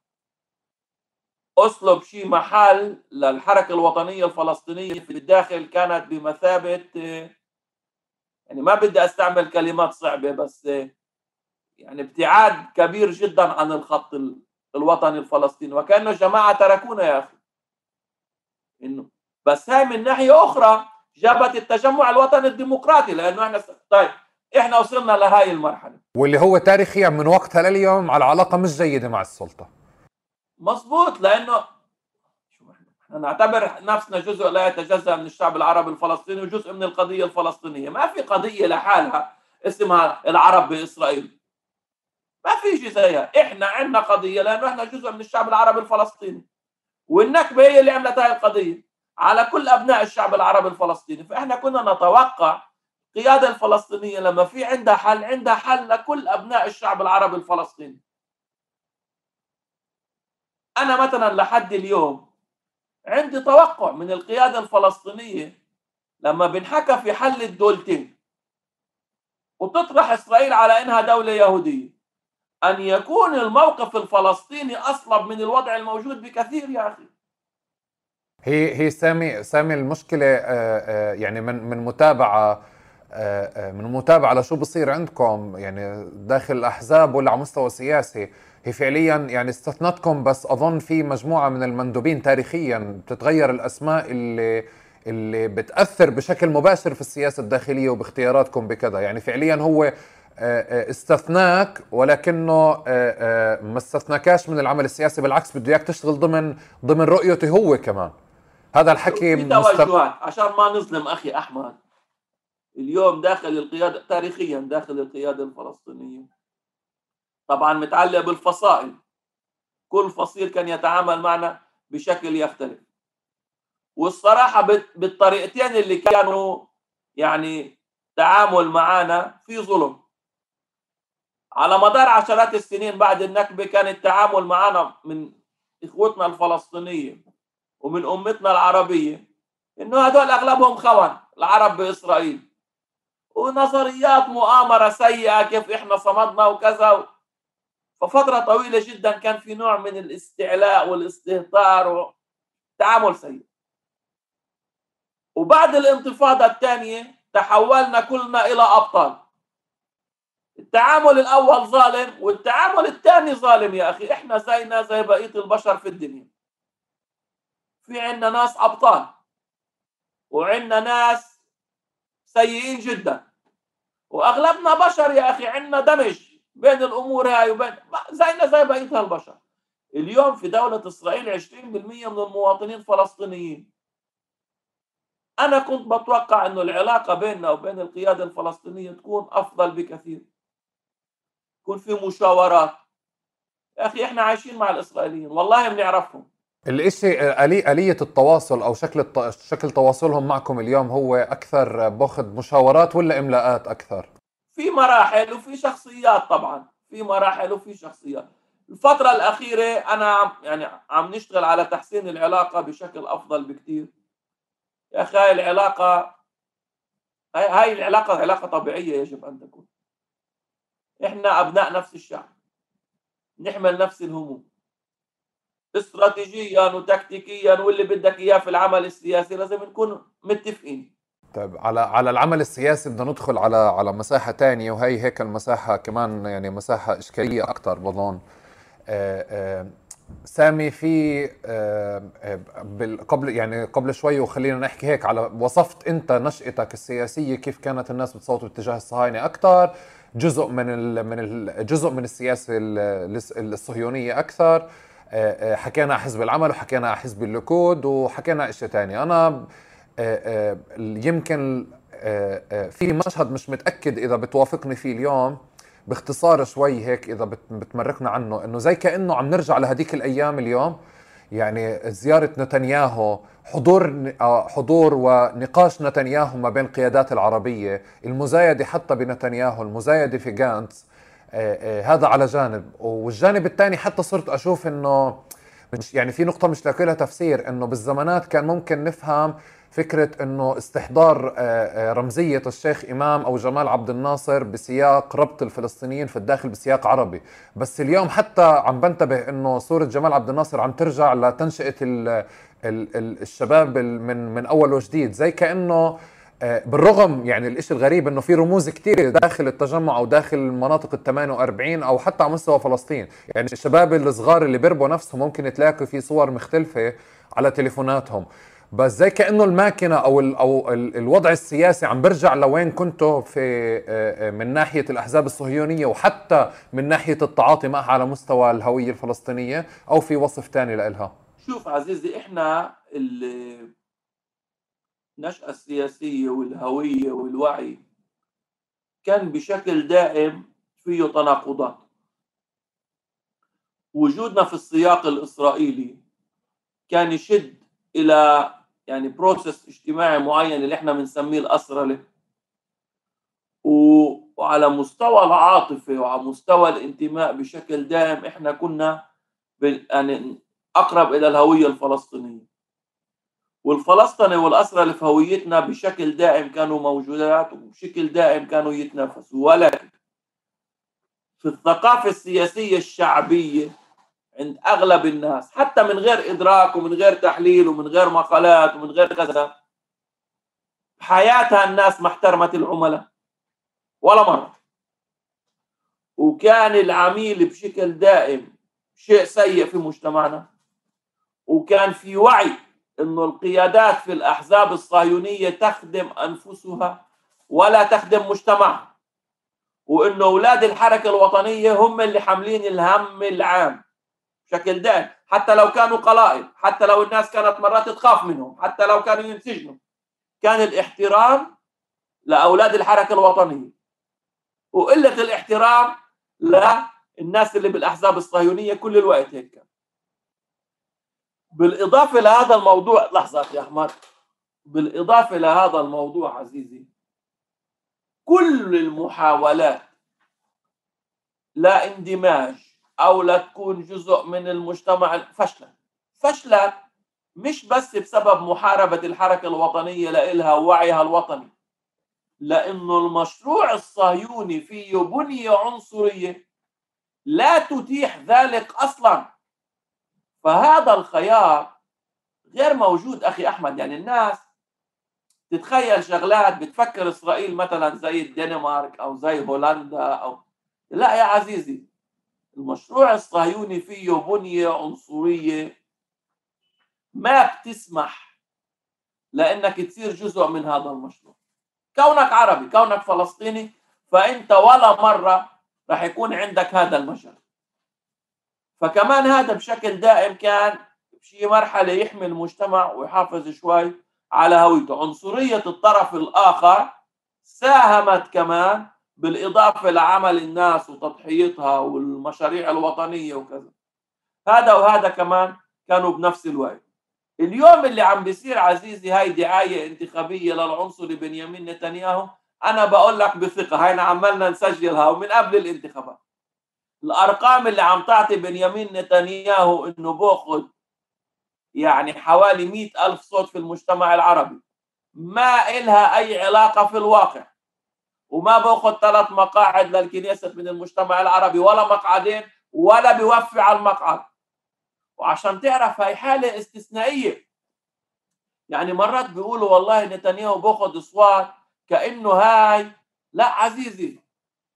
أسلب شيء محل للحركة الوطنية الفلسطينية في الداخل كانت بمثابة يعني ما بدي أستعمل كلمات صعبة بس يعني ابتعاد كبير جدا عن الخط الوطني الفلسطيني. وكأنه جماعة تركونا يا أخي. إنه بس هاي من ناحية أخرى جابت التجمع الوطني الديمقراطي لأنه إحنا طيب إحنا وصلنا لهاي المرحلة. واللي هو تاريخيا من وقتها لليوم على علاقة مش جيدة مع السلطة. مظبوط لأنه نعتبر نفسنا جزء لا يتجزأ من الشعب العربي الفلسطيني وجزء من القضية الفلسطينية، ما في قضية لحالها اسمها العرب بإسرائيل. ما في شيء زيها، إحنا عندنا قضية لأنه إحنا جزء من الشعب العربي الفلسطيني. والنكبة هي اللي عملت هاي القضية على كل أبناء الشعب العربي الفلسطيني، فإحنا كنا نتوقع القياده الفلسطينية لما في عندها حل عندها حل لكل أبناء الشعب العربي الفلسطيني. أنا مثلا لحد اليوم عندي توقع من القيادة الفلسطينية لما بنحكى في حل الدولتين وتطرح إسرائيل على إنها دولة يهودية أن يكون الموقف الفلسطيني أصلب من الوضع الموجود بكثير يا أخي. هي هي سامي سامي المشكلة آه، آه، يعني من من متابعة آه، من متابعة لشو بصير عندكم يعني داخل الأحزاب ولا على مستوى سياسي. هي فعليا يعني استثنتكم بس أظن في مجموعة من المندوبين تاريخيا بتتغير الأسماء اللي اللي بتأثر بشكل مباشر في السياسة الداخلية وباختياراتكم بكذا. يعني فعليا هو آه، آه، استثناك ولكنه آه، ما استثناكاش من العمل السياسي بالعكس بده إياك تشتغل ضمن ضمن رؤيته هو كمان. هذا الحكي في. توجهات عشان ما نظلم أخي أحمد. اليوم داخل القيادة تاريخيا داخل القيادة الفلسطينية. طبعا متعلق بالفصائل. كل فصيل كان يتعامل معنا بشكل يختلف. والصراحة بالطريقتين اللي كانوا يعني تعامل معنا في ظلم. على مدار عشرات السنين بعد النكبة كان التعامل معنا من إخوتنا الفلسطينية ومن أمتنا العربية إنه هدول أغلبهم خوان العرب بإسرائيل. ونظريات مؤامرة سيئة كيف إحنا صمدنا وكذا. ففترة طويلة جدا كان في نوع من الاستعلاء والاستهتار وتعامل سيء. وبعد الانتفاضة الثانية تحولنا كلنا إلى أبطال. التعامل الأول ظالم والتعامل الثاني ظالم يا أخي. إحنا زينا زي بقية البشر في الدنيا. في عندنا ناس أبطال وعندنا ناس سيئين جدا. وأغلبنا بشر يا أخي عندنا دمج بين الأمور هاي وبين زينا زي بقية البشر اليوم في دولة إسرائيل 20% من المواطنين فلسطينيين. أنا كنت بتوقع أنه العلاقة بيننا وبين القيادة الفلسطينية تكون أفضل بكثير. يكون في مشاورات. يا أخي إحنا عايشين مع الإسرائيليين والله بنعرفهم. الإشي آلي آلية التواصل أو شكل الت... شكل تواصلهم معكم اليوم هو أكثر باخذ مشاورات ولا إملاءات أكثر؟ في مراحل وفي شخصيات طبعا في مراحل وفي شخصيات. الفترة الأخيرة أنا عم يعني عم نشتغل على تحسين العلاقة بشكل أفضل بكثير يا أخي هاي العلاقة هاي, هاي العلاقة علاقة طبيعية يجب أن تكون. إحنا أبناء نفس الشعب. نحمل نفس الهموم. استراتيجيا وتكتيكيا واللي بدك إياه في العمل السياسي لازم نكون متفقين. طيب على على العمل السياسي بدنا ندخل على على مساحة ثانية وهي هيك المساحة كمان يعني مساحة إشكالية أكثر بظن. آه، آه، سامي في آه، قبل يعني قبل شوي وخلينا نحكي هيك على وصفت أنت نشأتك السياسية كيف كانت الناس بتصوت اتجاه الصهاينة أكثر جزء من من جزء من السياسة الصهيونية أكثر حكينا على حزب العمل وحكينا حزب الليكود وحكينا أشياء ثانية أنا يمكن في مشهد مش متأكد إذا بتوافقني فيه اليوم باختصار شوي هيك إذا بتمرقنا عنه إنه زي كأنه عم نرجع لهديك الأيام اليوم. يعني زيارة نتنياهو حضور آه، حضور ونقاش نتنياهو ما بين القيادات العربية المزايدة حتى بنتنياهو المزايدة في جانتس. آه، آه، هذا على جانب. والجانب الثاني حتى صرت أشوف أنه مش يعني في نقطة مش لاقي لها تفسير أنه بالزمانات كان ممكن نفهم فكرة أنه استحضار آه، آه، رمزية الشيخ إمام أو جمال عبد الناصر بسياق ربط الفلسطينيين في الداخل بسياق عربي. بس اليوم حتى عم بنتبه أنه صورة جمال عبد الناصر عم ترجع لتنشئة الشباب من من أول وجديد. زي كأنه آه، بالرغم يعني الإشي الغريب إنه في رموز كتير داخل التجمع أو داخل المناطق ال 48 أو حتى على مستوى فلسطين. يعني الشباب الصغار اللي بيربوا نفسهم ممكن تلاقي في صور مختلفة على تليفوناتهم. بس زي كأنه الماكينة أو ال أو ال الوضع السياسي عم برجع لوين كنتوا في آه، آه، من ناحية الأحزاب الصهيونية وحتى من ناحية التعاطي معها على مستوى الهوية الفلسطينية أو في وصف ثاني لها شوف عزيزي إحنا النشأة السياسية والهوية والوعي كان بشكل دائم فيه تناقضات. وجودنا في السياق الإسرائيلي كان يشد إلى يعني بروسس اجتماعي معين اللي إحنا بنسميه الأسرلة وعلى مستوى العاطفة وعلى مستوى الانتماء بشكل دائم إحنا كنا يعني أقرب إلى الهوية الفلسطينية. والفلسطيني والأسرى في هويتنا بشكل دائم كانوا موجودات وبشكل دائم كانوا يتنافسوا. ولكن في الثقافة السياسية الشعبية عند أغلب الناس حتى من غير إدراك ومن غير تحليل ومن غير مقالات ومن غير كذا حياتها الناس ما احترمت العملاء ولا مرة. وكان العميل بشكل دائم شيء سيء في مجتمعنا. وكان في وعي إنه القيادات في الأحزاب الصهيونية تخدم أنفسها ولا تخدم مجتمعها وإنه أولاد الحركة الوطنية هم اللي حاملين الهم العام بشكل دائم حتى لو كانوا قلائل حتى لو الناس كانت مرات تخاف منهم حتى لو كانوا ينسجنوا. كان الاحترام لأولاد الحركة الوطنية وقلة الاحترام للناس اللي بالأحزاب الصهيونية كل الوقت هيك كان. بالإضافة لهذا الموضوع لحظة يا أحمد. بالإضافة لهذا الموضوع عزيزي كل المحاولات لا اندماج أو لا تكون جزء من المجتمع فشلت. فشلت مش بس بسبب محاربة الحركة الوطنية لإلها ووعيها الوطني لأنه المشروع الصهيوني فيه بنية عنصرية لا تتيح ذلك أصلا. فهذا الخيار غير موجود أخي أحمد. يعني الناس تتخيل شغلات بتفكر إسرائيل مثلا زي الدنمارك أو زي هولندا أو لا يا عزيزي المشروع الصهيوني فيه بنية عنصرية ما بتسمح لإنك تصير جزء من هذا المشروع. كونك عربي كونك فلسطيني فإنت ولا مرة راح يكون عندك هذا المجال. فكمان هذا بشكل دائم كان بشي مرحلة يحمي المجتمع ويحافظ شوي على هويته. عنصرية الطرف الآخر ساهمت كمان بالإضافة لعمل الناس وتضحيتها والمشاريع الوطنية وكذا. هذا وهذا كمان كانوا بنفس الوقت. اليوم اللي عم بيصير عزيزي هاي دعاية انتخابية للعنصر بنيامين نتنياهو أنا بقول لك بثقة هاي عمالنا نسجلها ومن قبل الانتخابات. الأرقام اللي عم تعطي بنيامين نتنياهو إنه بأخذ يعني حوالي مئة ألف صوت في المجتمع العربي. ما إلها أي علاقة في الواقع. وما بأخذ ثلاث مقاعد للكنيسة من المجتمع العربي ولا مقعدين ولا بيوفي على المقعد. وعشان تعرف هاي حالة استثنائية. يعني مرات بيقولوا والله نتنياهو بأخذ اصوات كأنه هاي لا عزيزي.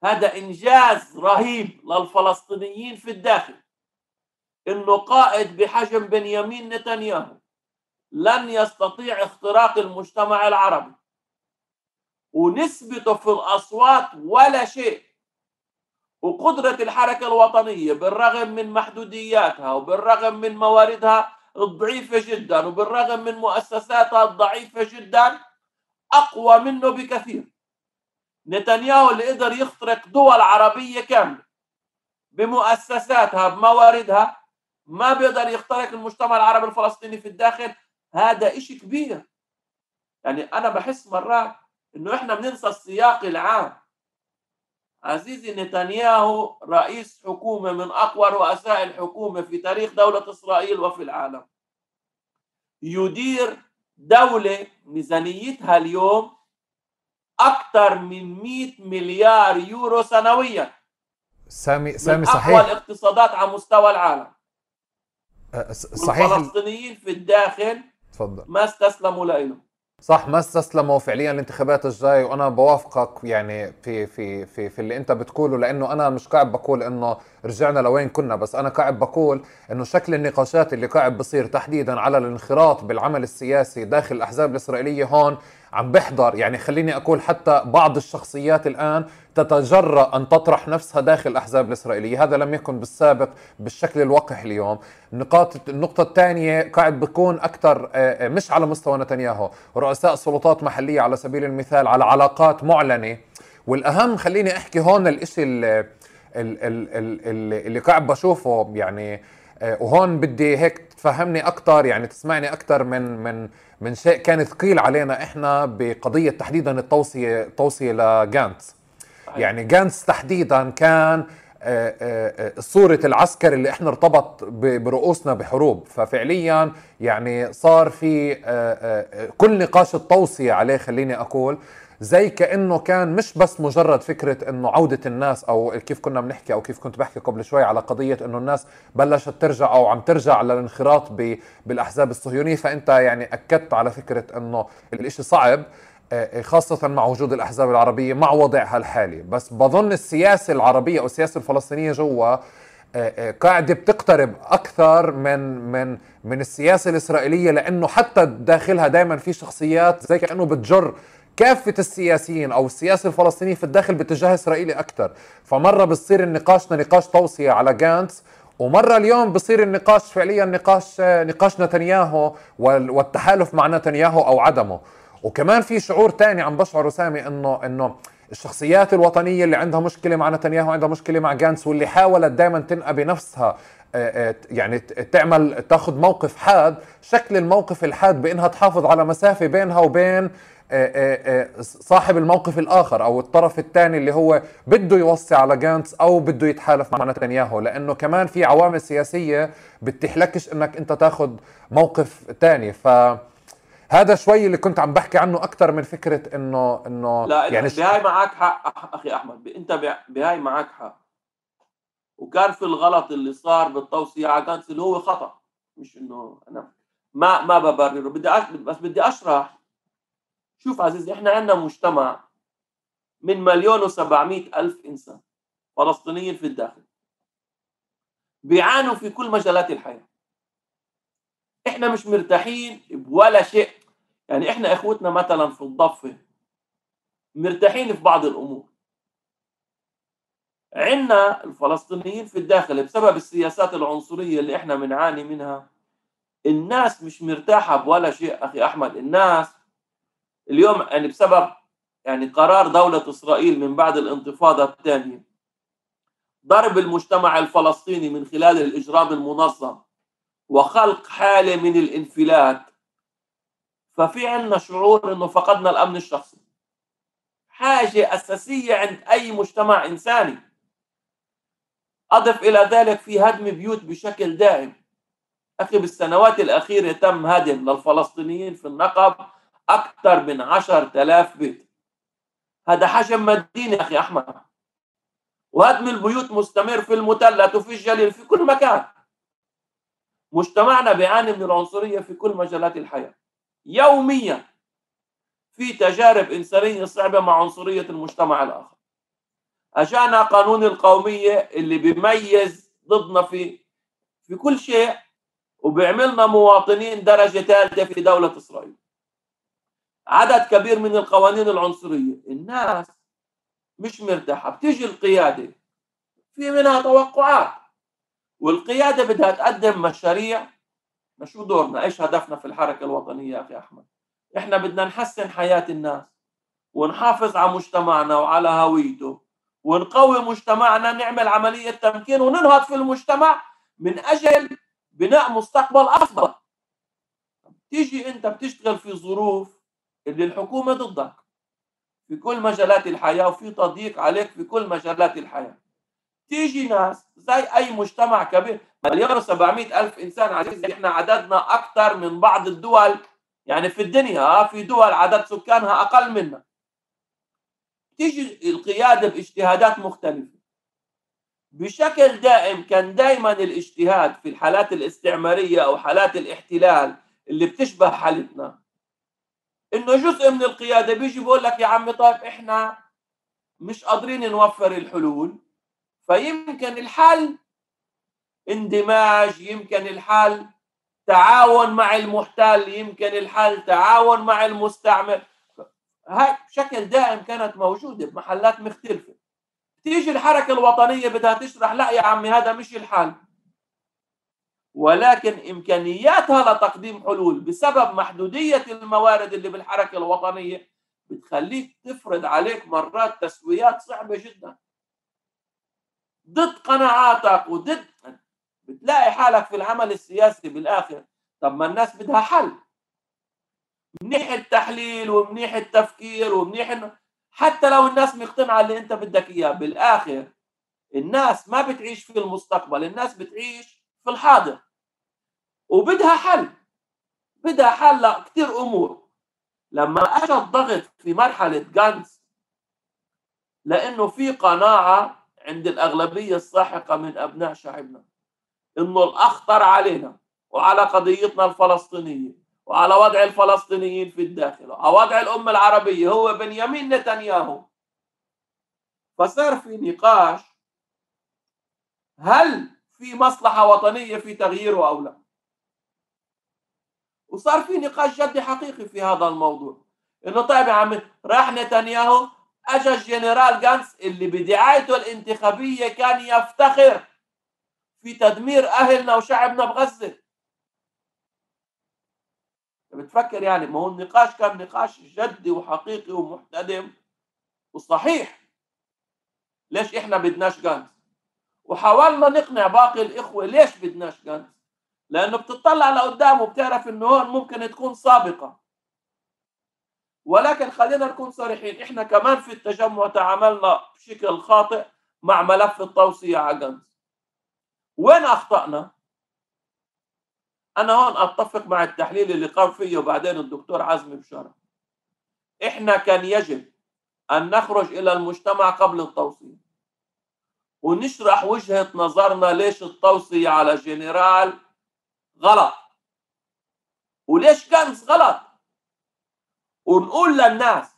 هذا إنجاز رهيب للفلسطينيين في الداخل. إنه قائد بحجم بنيامين نتنياهو لن يستطيع اختراق المجتمع العربي. ونسبته في الأصوات ولا شيء. وقدرة الحركة الوطنية بالرغم من محدودياتها وبالرغم من مواردها الضعيفة جدا وبالرغم من مؤسساتها الضعيفة جدا أقوى منه بكثير. نتنياهو اللي قدر يخترق دول عربية كاملة بمؤسساتها بمواردها ما بيقدر يخترق المجتمع العربي الفلسطيني في الداخل. هذا إشي كبير. يعني أنا بحس مرات إنه إحنا بننسى السياق العام. عزيزي نتنياهو رئيس حكومة من أقوى رؤساء الحكومة في تاريخ دولة إسرائيل وفي العالم. يدير دولة ميزانيتها اليوم أكثر من 100 مليار يورو سنويا. سامي سامي من صحيح. أقوى الاقتصادات على مستوى العالم. صحيح. الفلسطينيين في الداخل تفضل. ما استسلموا لإله صح ما استسلموا فعليا الانتخابات الجاي وأنا بوافقك يعني في في في في اللي أنت بتقوله لأنه أنا مش قاعد بقول إنه رجعنا لوين كنا بس أنا قاعد بقول إنه شكل النقاشات اللي قاعد بصير تحديدا على الانخراط بالعمل السياسي داخل الأحزاب الإسرائيلية هون عم بحضر. يعني خليني أقول حتى بعض الشخصيات الآن تتجرأ أن تطرح نفسها داخل الأحزاب الإسرائيلية، هذا لم يكن بالسابق بالشكل الوقح اليوم. نقاط النقطة الثانية قاعد بكون أكثر آه، آه، مش على مستوى نتنياهو، رؤساء سلطات محلية على سبيل المثال على علاقات معلنة، والأهم خليني أحكي هون الإشي اللي, اللي, اللي قاعد بشوفه يعني آه، وهون بدي هيك تفهمني أكثر يعني تسمعني أكثر من من من شيء كان ثقيل علينا إحنا بقضية تحديدا التوصيه التوصية لجانتس يعني جانتس تحديدا كان آه، آه، صورة العسكر اللي إحنا ارتبط برؤوسنا بحروب. ففعليا يعني صار في كل نقاش التوصية عليه خليني أقول زي كأنه كان مش بس مجرد فكرة إنه عودة الناس أو كيف كنا بنحكي أو كيف كنت بحكي قبل شوي على قضية إنه الناس بلشت ترجع أو عم ترجع للانخراط بالأحزاب الصهيونية. فأنت يعني أكدت على فكرة إنه الإشي صعب آه، خاصة مع وجود الأحزاب العربية مع وضعها الحالي. بس بظن السياسة العربية أو السياسة الفلسطينية جوا آه، آه، قاعدة بتقترب أكثر من من من السياسة الإسرائيلية لأنه حتى داخلها دائما في شخصيات زي كأنه بتجر كافة السياسيين أو السياسة الفلسطينية في الداخل باتجاه إسرائيلي أكثر فمرة بتصير نقاشنا نقاش توصية على جانتس ومرة اليوم بصير النقاش فعليا نقاش نقاش نتنياهو والتحالف مع نتنياهو أو عدمه. وكمان في شعور تاني عم بشعره سامي إنه إنه الشخصيات الوطنية اللي عندها مشكلة مع نتنياهو عندها مشكلة مع جانس واللي حاولت دائما تنقى بنفسها آه، آه، يعني تعمل تاخذ موقف حاد شكل الموقف الحاد بإنها تحافظ على مسافة بينها وبين صاحب الموقف الآخر أو الطرف الثاني اللي هو بده يوصي على جانتس أو بده يتحالف مع نتنياهو لأنه كمان في عوامل سياسية بتحلكش إنك أنت تاخذ موقف ثاني ف هذا شوي اللي كنت عم بحكي عنه أكثر من فكرة إنه إنه لا يعني بهاي معك حق أخي أحمد. أنت بهاي معك حق. وكان في الغلط اللي صار بالتوصية على جانس اللي هو خطأ. مش إنه أنا ما ما ببرره بدي بس بدي أشرح شوف عزيزي إحنا عندنا مجتمع من مليون وسبعمائة ألف إنسان فلسطينيين في الداخل بيعانوا في كل مجالات الحياة. إحنا مش مرتاحين بولا شيء. يعني إحنا إخوتنا مثلا في الضفة مرتاحين في بعض الأمور. عندنا الفلسطينيين في الداخل بسبب السياسات العنصرية اللي إحنا بنعاني منها الناس مش مرتاحة بولا شيء. أخي أحمد الناس اليوم يعني بسبب يعني قرار دولة إسرائيل من بعد الانتفاضة الثانية ضرب المجتمع الفلسطيني من خلال الإجرام المنظم وخلق حالة من الانفلات. ففي عندنا شعور إنه فقدنا الأمن الشخصي. حاجة أساسية عند أي مجتمع إنساني. أضف إلى ذلك في هدم بيوت بشكل دائم. أخي بالسنوات الأخيرة تم هدم للفلسطينيين في النقب أكثر من عشر تلاف بيت. هذا حجم مدينة أخي أحمد. وهدم البيوت مستمر في المثلث وفي الجليل في كل مكان. مجتمعنا بيعاني من العنصرية في كل مجالات الحياة. يوميا في تجارب إنسانية صعبة مع عنصرية المجتمع الآخر. أجانا قانون القومية اللي بيميز ضدنا في في كل شيء وبيعملنا مواطنين درجة ثالثة في دولة إسرائيل. عدد كبير من القوانين العنصرية. الناس مش مرتاحة بتيجي القيادة في منها توقعات والقيادة بدها تقدم مشاريع. ما شو دورنا؟ إيش هدفنا في الحركة الوطنية يا أخي أحمد؟ إحنا بدنا نحسن حياة الناس ونحافظ على مجتمعنا وعلى هويته ونقوي مجتمعنا نعمل عملية تمكين وننهض في المجتمع من أجل بناء مستقبل أفضل. تيجي أنت بتشتغل في ظروف اللي الحكومة ضدك. في كل مجالات الحياة وفي تضييق عليك في كل مجالات الحياة. تيجي ناس زي أي مجتمع كبير مليون وسبعمائة ألف إنسان عزيزي إحنا عددنا أكثر من بعض الدول. يعني في الدنيا في دول عدد سكانها أقل منا. تيجي القيادة باجتهادات مختلفة. بشكل دائم كان دائما الاجتهاد في الحالات الاستعمارية أو حالات الاحتلال اللي بتشبه حالتنا إنه جزء من القيادة بيجي بيقول لك يا عمي طيب إحنا مش قادرين نوفر الحلول فيمكن الحل اندماج يمكن الحل تعاون مع المحتل يمكن الحل تعاون مع المستعمر. هاي بشكل دائم كانت موجودة بمحلات مختلفة. تيجي الحركة الوطنية بدها تشرح لا يا عمي هذا مش الحل. ولكن إمكانياتها لتقديم حلول بسبب محدودية الموارد اللي بالحركة الوطنية بتخليك تفرض عليك مرات تسويات صعبة جدا. ضد قناعاتك وضد بتلاقي حالك في العمل السياسي بالآخر. طب ما الناس بدها حل. منيح التحليل ومنيح التفكير ومنيح حتى لو الناس مقتنعة اللي أنت بدك إياه بالآخر الناس ما بتعيش في المستقبل الناس بتعيش في الحاضر. وبدها حل. بدها حل لكثير أمور. لما اجى الضغط في مرحلة جانس لأنه في قناعة عند الأغلبية الساحقة من أبناء شعبنا إنه الاخطر علينا وعلى قضيتنا الفلسطينية وعلى وضع الفلسطينيين في الداخل وعلى وضع الأمة العربية هو بنيامين نتنياهو. فصار في نقاش هل في مصلحة وطنية في تغييره أو لا. وصار في نقاش جدي حقيقي في هذا الموضوع. إنه طيب يا عمي راح نتنياهو أجى الجنرال جانس اللي بدعايته الانتخابية كان يفتخر في تدمير أهلنا وشعبنا بغزة. بتفكر يعني ما هو النقاش كان نقاش جدي وحقيقي ومحتدم وصحيح. ليش إحنا بدناش جانز وحاولنا نقنع باقي الإخوة ليش بدناش جانز لأنه بتطلع لقدام وبتعرف إنه هون ممكن تكون سابقة. ولكن خلينا نكون صريحين إحنا كمان في التجمع تعاملنا بشكل خاطئ مع ملف التوصية على جنز وين أخطأنا؟ أنا هون أتفق مع التحليل اللي قام فيه وبعدين الدكتور عزمي بشاره إحنا كان يجب أن نخرج إلى المجتمع قبل التوصية. ونشرح وجهة نظرنا ليش التوصيه على جنرال غلط. وليش كنز غلط؟ ونقول للناس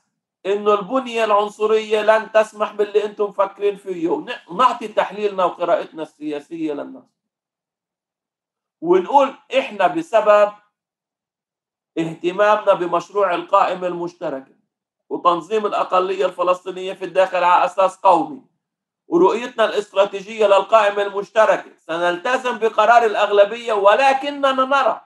إنه البنية العنصرية لن تسمح باللي أنتم مفكرين فيه. ونعطي تحليلنا وقراءتنا السياسية للناس. ونقول إحنا بسبب اهتمامنا بمشروع القائمه المشتركه وتنظيم الأقلية الفلسطينية في الداخل على أساس قومي. ورؤيتنا الاستراتيجية للقائمه المشتركه سنلتزم بقرار الأغلبية ولكننا نرى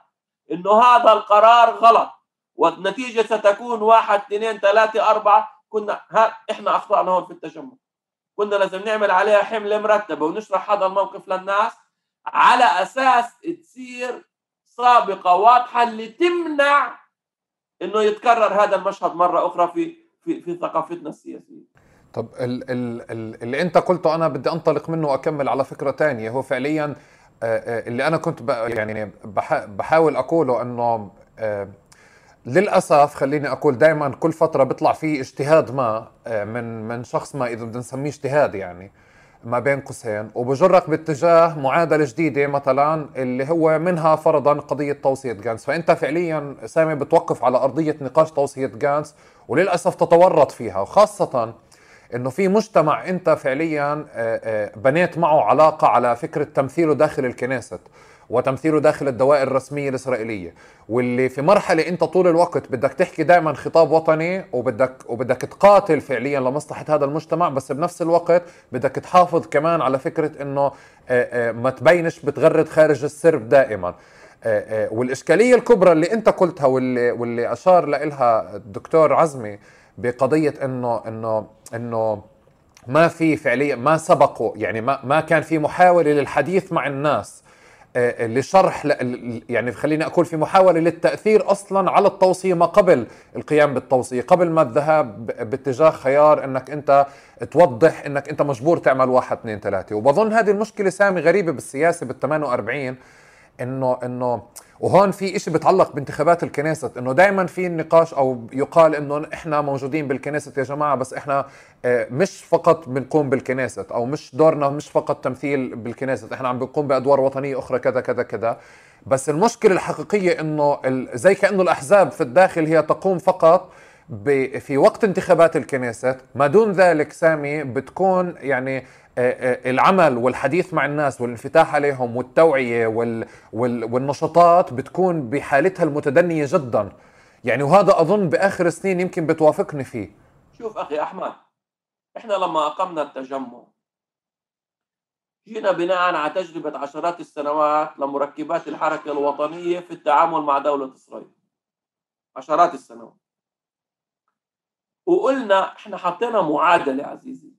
انه هذا القرار غلط والنتيجة ستكون واحد اثنين ثلاثة أربعة. كنا ها إحنا أخطأنا هون في التجمع. كنا لازم نعمل عليها حملة مرتبة ونشرح هذا الموقف للناس على أساس تصير سابقة واضحة اللي تمنع إنه يتكرر هذا المشهد مرة أخرى في في في ثقافتنا السياسية. طب ال ال ال اللي انت قلته أنا بدي انطلق منه واكمل على فكرة ثانية هو فعليا اللي أنا كنت يعني بحاول أقوله إنه للأسف خليني أقول دائما كل فترة بيطلع في اجتهاد ما من من شخص ما إذا بدنا نسميه اجتهاد يعني ما بين قوسين. وبجرك باتجاه معادلة جديدة مثلا اللي هو منها فرضا قضية توصيه جانس. فأنت فعليا سامي بتوقف على أرضية نقاش توصيه جانس وللأسف تتورط فيها وخاصة إنه في مجتمع أنت فعليا بنيت معه علاقة على فكرة تمثيله داخل الكنيست وتمثيله داخل الدوائر الرسمية الإسرائيلية. واللي في مرحلة أنت طول الوقت بدك تحكي دائما خطاب وطني وبدك وبدك تقاتل فعليا لمصلحة هذا المجتمع بس بنفس الوقت بدك تحافظ كمان على فكرة أنه ما تبينش بتغرد خارج السرب دائما. والإشكالية الكبرى اللي أنت قلتها واللي, واللي أشار لها الدكتور عزمي بقضية أنه أنه أنه ما في فعليا ما سبقوا يعني ما ما كان في محاولة للحديث مع الناس. لشرح يعني خليني أقول في محاولة للتأثير أصلا على التوصية ما قبل القيام بالتوصية قبل ما الذهاب باتجاه خيار إنك أنت توضح إنك أنت مجبور تعمل واحد اثنين ثلاثة. وبظن هذه المشكلة سامي غريبة بالسياسة بال 48 إنه إنه وهون في شيء بتعلق بانتخابات الكنيست إنه دائما في النقاش أو يقال إنه إحنا موجودين بالكنيست يا جماعة بس إحنا مش فقط بنقوم بالكنيست أو مش دورنا مش فقط تمثيل بالكنيست إحنا عم بنقوم بأدوار وطنية أخرى كذا كذا كذا. بس المشكلة الحقيقية إنه زي كأنه الأحزاب في الداخل هي تقوم فقط في وقت انتخابات الكنيست ما دون ذلك سامي بتكون يعني العمل والحديث مع الناس والانفتاح عليهم والتوعية وال وال والنشاطات بتكون بحالتها المتدنية جدا. يعني وهذا أظن بآخر السنين يمكن بتوافقني فيه. شوف أخي أحمد إحنا لما أقمنا التجمع جينا بناء على تجربة عشرات السنوات لمركبات الحركة الوطنية في التعامل مع دولة إسرائيل. عشرات السنوات. وقلنا إحنا حطينا معادلة عزيزي.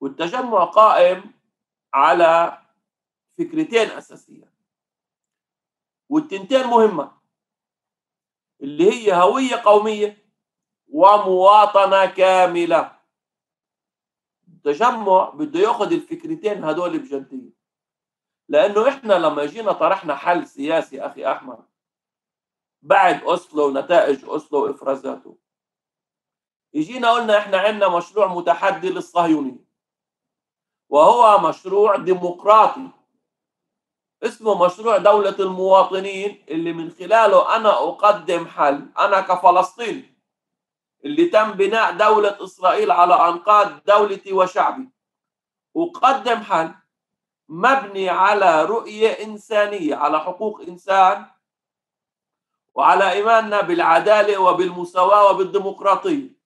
والتجمع قائم على فكرتين أساسية. والتنتين مهمة اللي هي هوية قومية ومواطنة كاملة. التجمع بده ياخذ الفكرتين هدول بجدية. لأنه إحنا لما جينا طرحنا حل سياسي أخي أحمد بعد أوسلو ونتائج أوسلو وإفرازاته يجينا قلنا إحنا عندنا مشروع متحدي للصهيونية وهو مشروع ديمقراطي. اسمه مشروع دولة المواطنين اللي من خلاله أنا أقدم حل أنا كفلسطيني اللي تم بناء دولة إسرائيل على أنقاض دولتي وشعبي. أقدم حل مبني على رؤية إنسانية على حقوق إنسان وعلى إيماننا بالعدالة وبالمساواة وبالديمقراطية.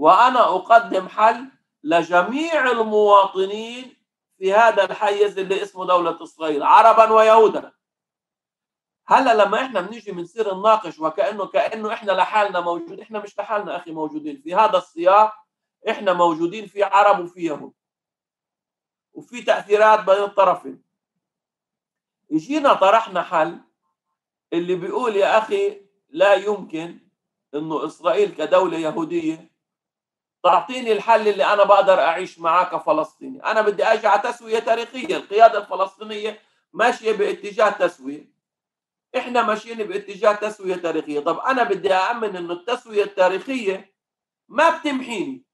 وأنا أقدم حل لجميع المواطنين في هذا الحيز اللي اسمه دولة إسرائيل عربا ويهودا. هلأ لما إحنا بنيجي بنصير نناقش وكانه كأنه إحنا لحالنا موجود إحنا مش لحالنا أخي موجودين. في هذا السياق إحنا موجودين في عرب وفي يهود وفي تأثيرات بين الطرفين. اجينا طرحنا حل اللي بيقول يا أخي لا يمكن إنه إسرائيل كدولة يهودية تعطيني الحل اللي أنا بقدر أعيش معاه كفلسطيني أنا بدي أجي على تسوية تاريخية. القيادة الفلسطينية ماشية باتجاه تسوية. إحنا ماشيين باتجاه تسوية تاريخية. طب أنا بدي أأمن إنه التسوية التاريخية ما بتمحيني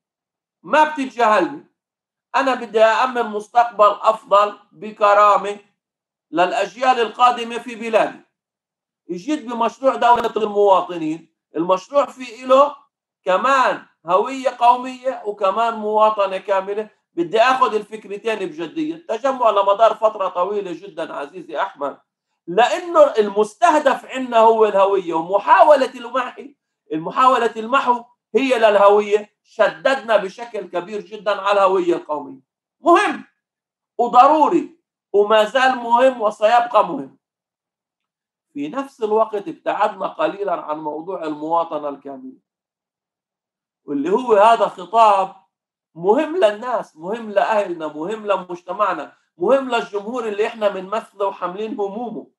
ما بتتجاهلني. أنا بدي أأمن مستقبل أفضل بكرامة للأجيال القادمة في بلادي. جيت بمشروع دولة المواطنين. المشروع فيه له كمان هوية قومية وكمان مواطنة كاملة. بدي آخذ الفكرتين بجدية. التجمع لمدار فترة طويلة جدا عزيزي أحمد. لأنه المستهدف عندنا هو الهوية ومحاولة المحي المحاولة المحو هي للهوية. شددنا بشكل كبير جدا على الهوية القومية. مهم وضروري وما زال مهم وسيبقى مهم. في نفس الوقت ابتعدنا قليلا عن موضوع المواطنة الكاملة. واللي هو هذا خطاب مهم للناس مهم لأهلنا مهم لمجتمعنا مهم للجمهور اللي إحنا بنمثله وحاملين همومه.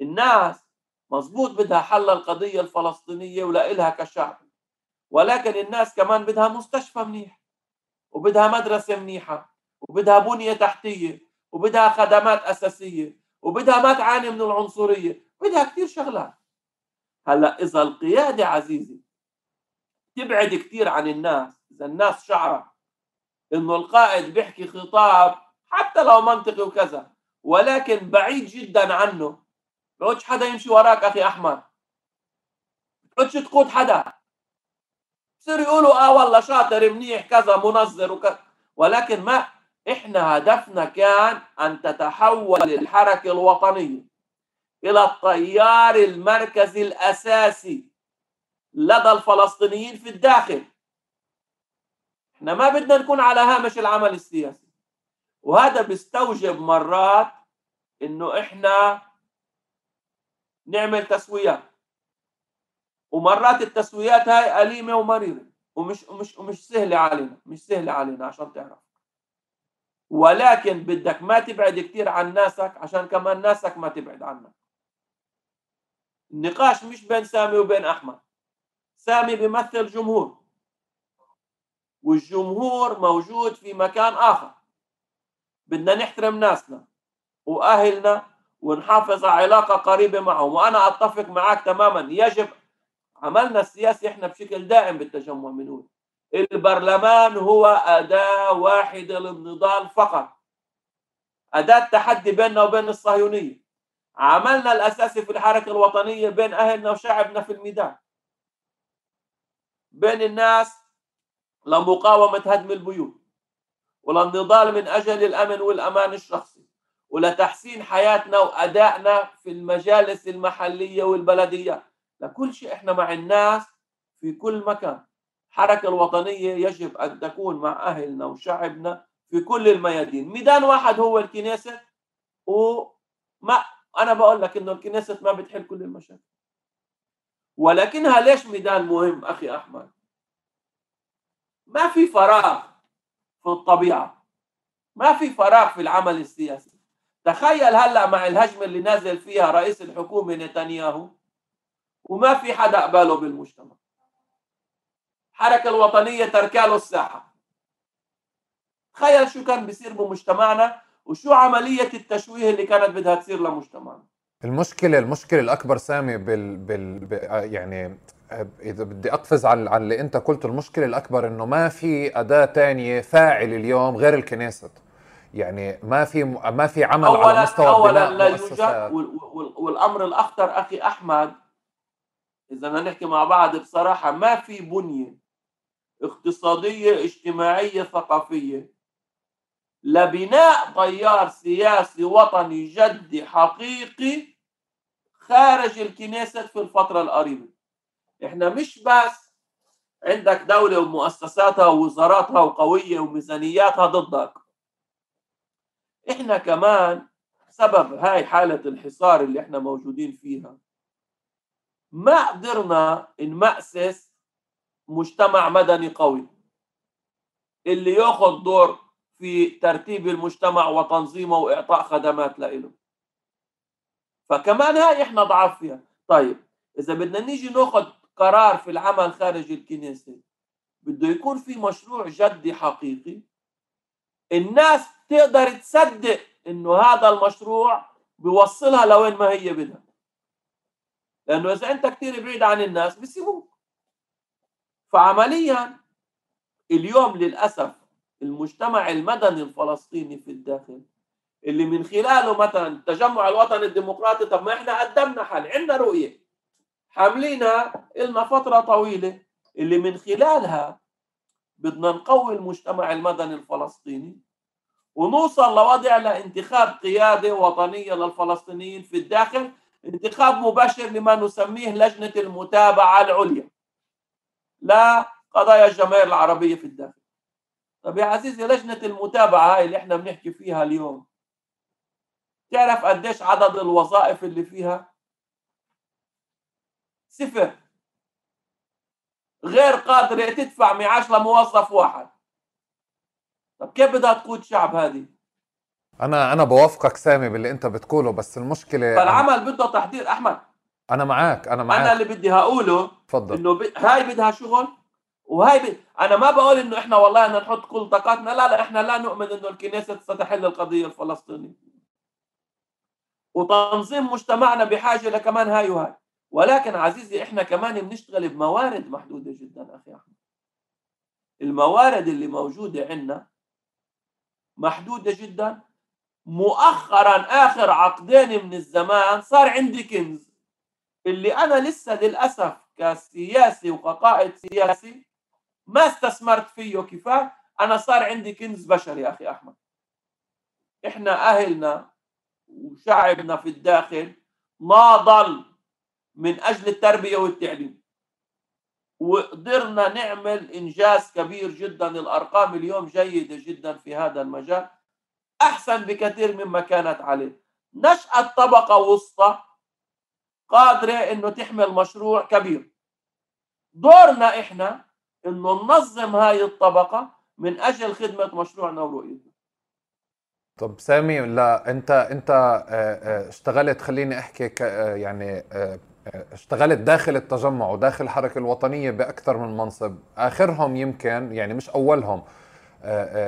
الناس مظبوط بدها حل القضية الفلسطينية ولإلها كشعب ولكن الناس كمان بدها مستشفى منيح وبدها مدرسة منيحة وبدها بنية تحتية وبدها خدمات أساسية وبدها ما تعاني من العنصرية بدها كثير شغلات. هلأ إذا القيادة عزيزي تبعد كثير عن الناس. إذا الناس شعرت إنه القائد بيحكي خطاب حتى لو منطقي وكذا ولكن بعيد جدا عنه. بقعدش حدا يمشي وراك أخي أحمد؟ بقعدش تقود حدا؟ بصير يقولوا آه والله شاطر منيح كذا منظر وكذا ولكن ما إحنا هدفنا كان أن تتحول الحركه الوطنية إلى التيار المركزي الأساسي لدى الفلسطينيين في الداخل. إحنا ما بدنا نكون على هامش العمل السياسي. وهذا بيستوجب مرات إنه إحنا نعمل تسويات. ومرات التسويات هاي أليمة ومريرة. ومش ومش ومش سهلة علينا. مش سهلة علينا عشان تعرف. ولكن بدك ما تبعد كثير عن ناسك عشان كمان ناسك ما تبعد عنك. النقاش مش بين سامي وبين أحمد. سامي بيمثل جمهور. والجمهور موجود في مكان آخر. بدنا نحترم ناسنا وأهلنا ونحافظ على علاقة قريبة معهم. وأنا أتفق معك تماما. يجب عملنا السياسي إحنا بشكل دائم بالتجمع بنقول. البرلمان هو أداة واحدة للنضال فقط. أداة تحدي بيننا وبين الصهيونية. عملنا الأساسي في الحركة الوطنية بين أهلنا وشعبنا في الميدان. بين الناس لمقاومة هدم البيوت وللنضال من أجل الأمن والأمان الشخصي ولتحسين حياتنا وأدائنا في المجالس المحلية والبلديات لكل شيء إحنا مع الناس في كل مكان. الحركة الوطنية يجب أن تكون مع أهلنا وشعبنا في كل الميادين. ميدان واحد هو الكنيسة وما أنا بقول لك إنه الكنيسة ما بتحل كل المشاكل. ولكنها ليش ميدان مهم أخي أحمد؟ ما في فراغ في الطبيعة. ما في فراغ في العمل السياسي. تخيل هلأ مع الهجمة اللي نازل فيها رئيس الحكومة نتنياهو وما في حدا قباله بالمجتمع. الحركة الوطنية تركاله الساحة. تخيل شو كان بيصير بمجتمعنا وشو عملية التشويه اللي كانت بدها تصير لمجتمعنا. المشكلة المشكلة الأكبر سامي بال, بال... يعني إذا بدي أقفز على على اللي أنت قلته المشكلة الأكبر إنه ما في أداة تانية فاعل اليوم غير الكنيست يعني ما في ما في عمل أولاً على مستوى أولا لا يوجد مؤسسات. وال- وال- والأمر الأخطر أخي أحمد إذا بدنا نحكي مع بعض بصراحة ما في بنية اقتصادية اجتماعية ثقافية. لبناء تيار سياسي وطني جدي حقيقي خارج الكنيسة في الفترة القريبة. إحنا مش بس عندك دولة ومؤسساتها ووزاراتها وقوية وميزانياتها ضدك. إحنا كمان سبب هاي حالة الحصار اللي إحنا موجودين فيها ما قدرنا نمأسس مجتمع مدني قوي. اللي يأخذ دور في ترتيب المجتمع وتنظيمه وإعطاء خدمات له فكمان هاي إحنا ضعف فيها. طيب إذا بدنا نيجي ناخذ قرار في العمل خارج الكنيسة بده يكون في مشروع جدي حقيقي. الناس تقدر تصدق إنه هذا المشروع بيوصلها لوين ما هي بدها. لأنه إذا أنت كثير بعيد عن الناس بيسيبوك. فعمليا اليوم للأسف المجتمع المدني الفلسطيني في الداخل اللي من خلاله مثلا التجمع الوطني الديمقراطي طب ما إحنا قدمنا حل عندنا رؤية. حاملينها لنا فترة طويلة. اللي من خلالها بدنا نقوي المجتمع المدني الفلسطيني ونوصل لوضع لانتخاب قياده وطنيه للفلسطينيين في الداخل انتخاب مباشر لما نسميه لجنة المتابعة العليا. لقضايا الجماهير العربية في الداخل. طب يا عزيزي لجنة المتابعة اللي إحنا بنحكي فيها اليوم تعرف قديش عدد الوظائف اللي فيها؟ صفر. غير قادرة تدفع معاش لموظف واحد. طب كيف بدها تقود شعب هذه؟ أنا أنا بوافقك سامي باللي أنت بتقوله بس المشكلة فالعمل بده تحضير. أحمد. أنا معك أنا معك أنا اللي بدي هقوله تفضل. إنه ب... هاي بدها شغل وهي ب... أنا ما بقول إنه إحنا والله بدنا نحط كل طاقاتنا لا لا إحنا لا نؤمن إنه الكنيسة ستحل القضية الفلسطينية. وتنظيم مجتمعنا بحاجة لكمان هاي وهاي. ولكن عزيزي إحنا كمان بنشتغل بموارد محدودة جدا أخي أحمد. الموارد اللي موجودة عندنا محدودة جدا. مؤخرا آخر عقدين من الزمان صار عندي كنز. اللي أنا لسه للأسف كسياسي وكقائد سياسي ما استثمرت فيه كفاية أنا صار عندي كنز بشري أخي أحمد. إحنا أهلنا وشعبنا في الداخل ما ضل من أجل التربية والتعليم. وقدرنا نعمل إنجاز كبير جدا. الأرقام اليوم جيدة جدا في هذا المجال أحسن بكثير مما كانت عليه. نشأت طبقة وسطى قادرة إنه تحمل مشروع كبير. دورنا إحنا إنه ننظم هاي الطبقة من أجل خدمة مشروعنا ورؤيتنا. طب سامي لا انت انت آه، آه، اشتغلت خليني احكي آه، يعني اشتغلت داخل التجمع وداخل الحركه الوطنية بأكثر من منصب. آخرهم يمكن يعني مش أولهم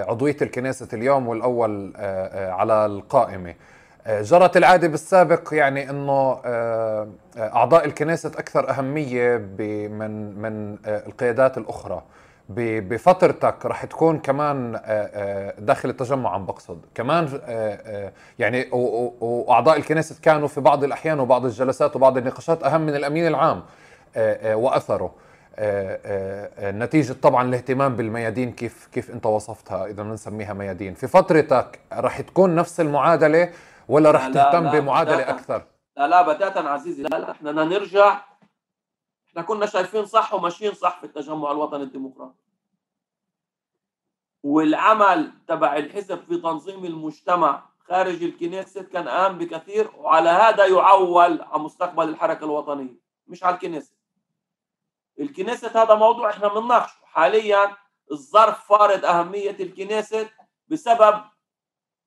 عضوية الكنيسة اليوم والأول على القائمة. جرت العادة بالسابق يعني إنه أعضاء الكنيسة أكثر أهمية من من القيادات الأخرى. بفترتك رح تكون كمان آه، آه، داخل التجمع عم بقصد. كمان آه، يعني وأعضاء الكنيسة كانوا في بعض الأحيان وبعض الجلسات وبعض النقاشات أهم من الأمين العام وأثره. نتيجة طبعا الاهتمام بالميادين كيف كيف أنت وصفتها إذا بنسميها ميادين. في فترتك رح تكون نفس المعادلة ولا رح تهتم بمعادلة. أكثر؟ لا لا بتاتا عزيزي. لا لا إحنا نرجع إحنا كنا شايفين صح وماشيين صح في التجمع الوطني الديمقراطي. والعمل تبع الحزب في تنظيم المجتمع خارج الكنيسة كان أهم بكثير وعلى هذا يعول على مستقبل الحركة الوطنية مش على الكنيسة. الكنيسة هذا موضوع إحنا بنناقشه حاليا الظرف فارض أهمية الكنيسة بسبب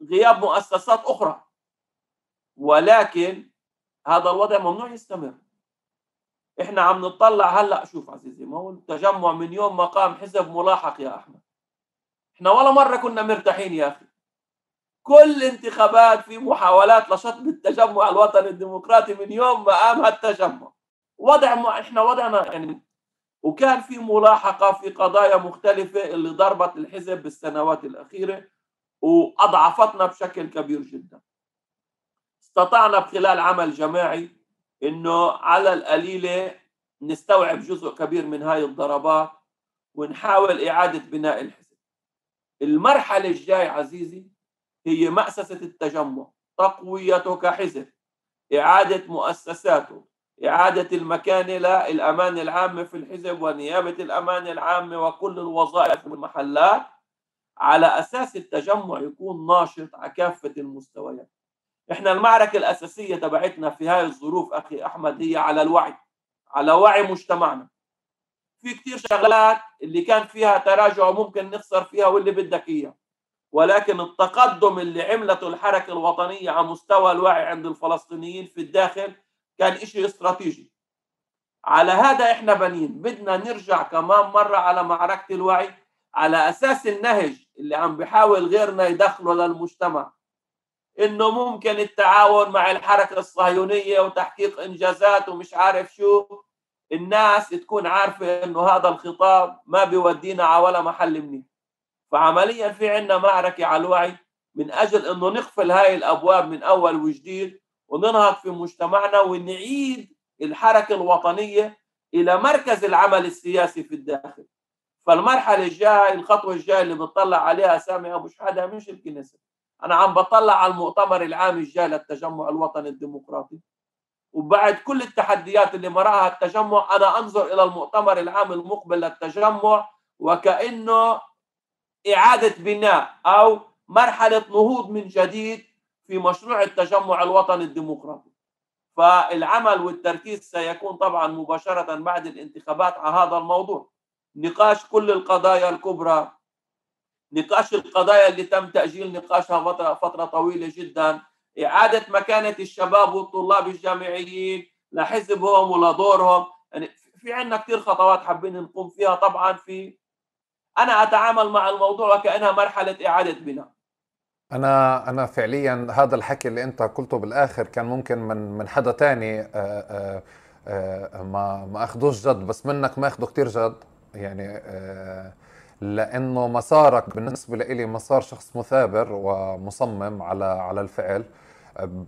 غياب مؤسسات أخرى. ولكن هذا الوضع ممنوع يستمر. إحنا عم نطلع هلأ شوف عزيزي ما هو التجمع من يوم ما قام حزب ملاحق يا أحمد. إحنا ولا مرة كنا مرتاحين يا أخي. كل انتخابات في محاولات لشطب التجمع الوطني الديمقراطي من يوم ما قام هالتجمع. وضع ما إحنا وضعنا يعني وكان في ملاحقة في قضايا مختلفة اللي ضربت الحزب بالسنوات الأخيرة وأضعفتنا بشكل كبير جدا. استطعنا بخلال عمل جماعي إنه على القليلة نستوعب جزء كبير من هاي الضربات ونحاول إعادة بناء الحزب. المرحلة الجايه عزيزي هي مأسسة التجمع، تقويته كحزب، إعادة مؤسساته، إعادة المكانة للأمانة العامة في الحزب ونيابة الأمانة العامة وكل الوظائف والمحلات على أساس التجمع يكون ناشط على كافة المستويات إحنا المعركة الأساسية تبعتنا في هاي الظروف أخي أحمد هي على الوعي على وعي مجتمعنا. في كتير شغلات اللي كان فيها تراجع ممكن نخسر فيها واللي بدك إياه. ولكن التقدم اللي عملته الحركة الوطنية على مستوى الوعي عند الفلسطينيين في الداخل كان إشي استراتيجي. على هذا إحنا بنين. بدنا نرجع كمان مرة على معركة الوعي على أساس النهج اللي عم بحاول غيرنا يدخله للمجتمع. إنه ممكن التعاون مع الحركة الصهيونية وتحقيق إنجازات ومش عارف شو. الناس تكون عارفة إنه هذا الخطاب ما بيودينا على ولا محل منيح. فعمليا في عندنا معركة على الوعي من أجل إنه نقفل هاي الأبواب من أول وجديد وننهض في مجتمعنا ونعيد الحركة الوطنية إلى مركز العمل السياسي في الداخل. فالمرحلة الجاية الخطوة الجاية اللي بتطلع عليها سامي أبو شحادة مش الكنيسة. أنا عم بطلع على المؤتمر العام الجاي للتجمع الوطني الديمقراطي. وبعد كل التحديات اللي مراها التجمع أنا أنظر إلى المؤتمر العام المقبل للتجمع وكأنه إعادة بناء أو مرحلة نهوض من جديد في مشروع التجمع الوطني الديمقراطي. فالعمل والتركيز سيكون طبعا مباشرة بعد الانتخابات على هذا الموضوع. نقاش كل القضايا الكبرى نقاش القضايا اللي تم تأجيل نقاشها فترة, طويلة جدا. إعادة مكانة الشباب والطلاب الجامعيين لحزبهم ولدورهم يعني في عندنا كثير خطوات حابين نقوم فيها. طبعا في أنا أتعامل مع الموضوع وكأنها مرحلة إعادة بناء. أنا أنا فعليا هذا الحكي اللي أنت قلته بالآخر كان ممكن من من حدا تاني آه، آه، آه، ما ما أخذوش جد بس منك ما اخذه كثير جد. يعني لأنه مسارك بالنسبة لي مسار شخص مثابر ومصمم على على الفعل.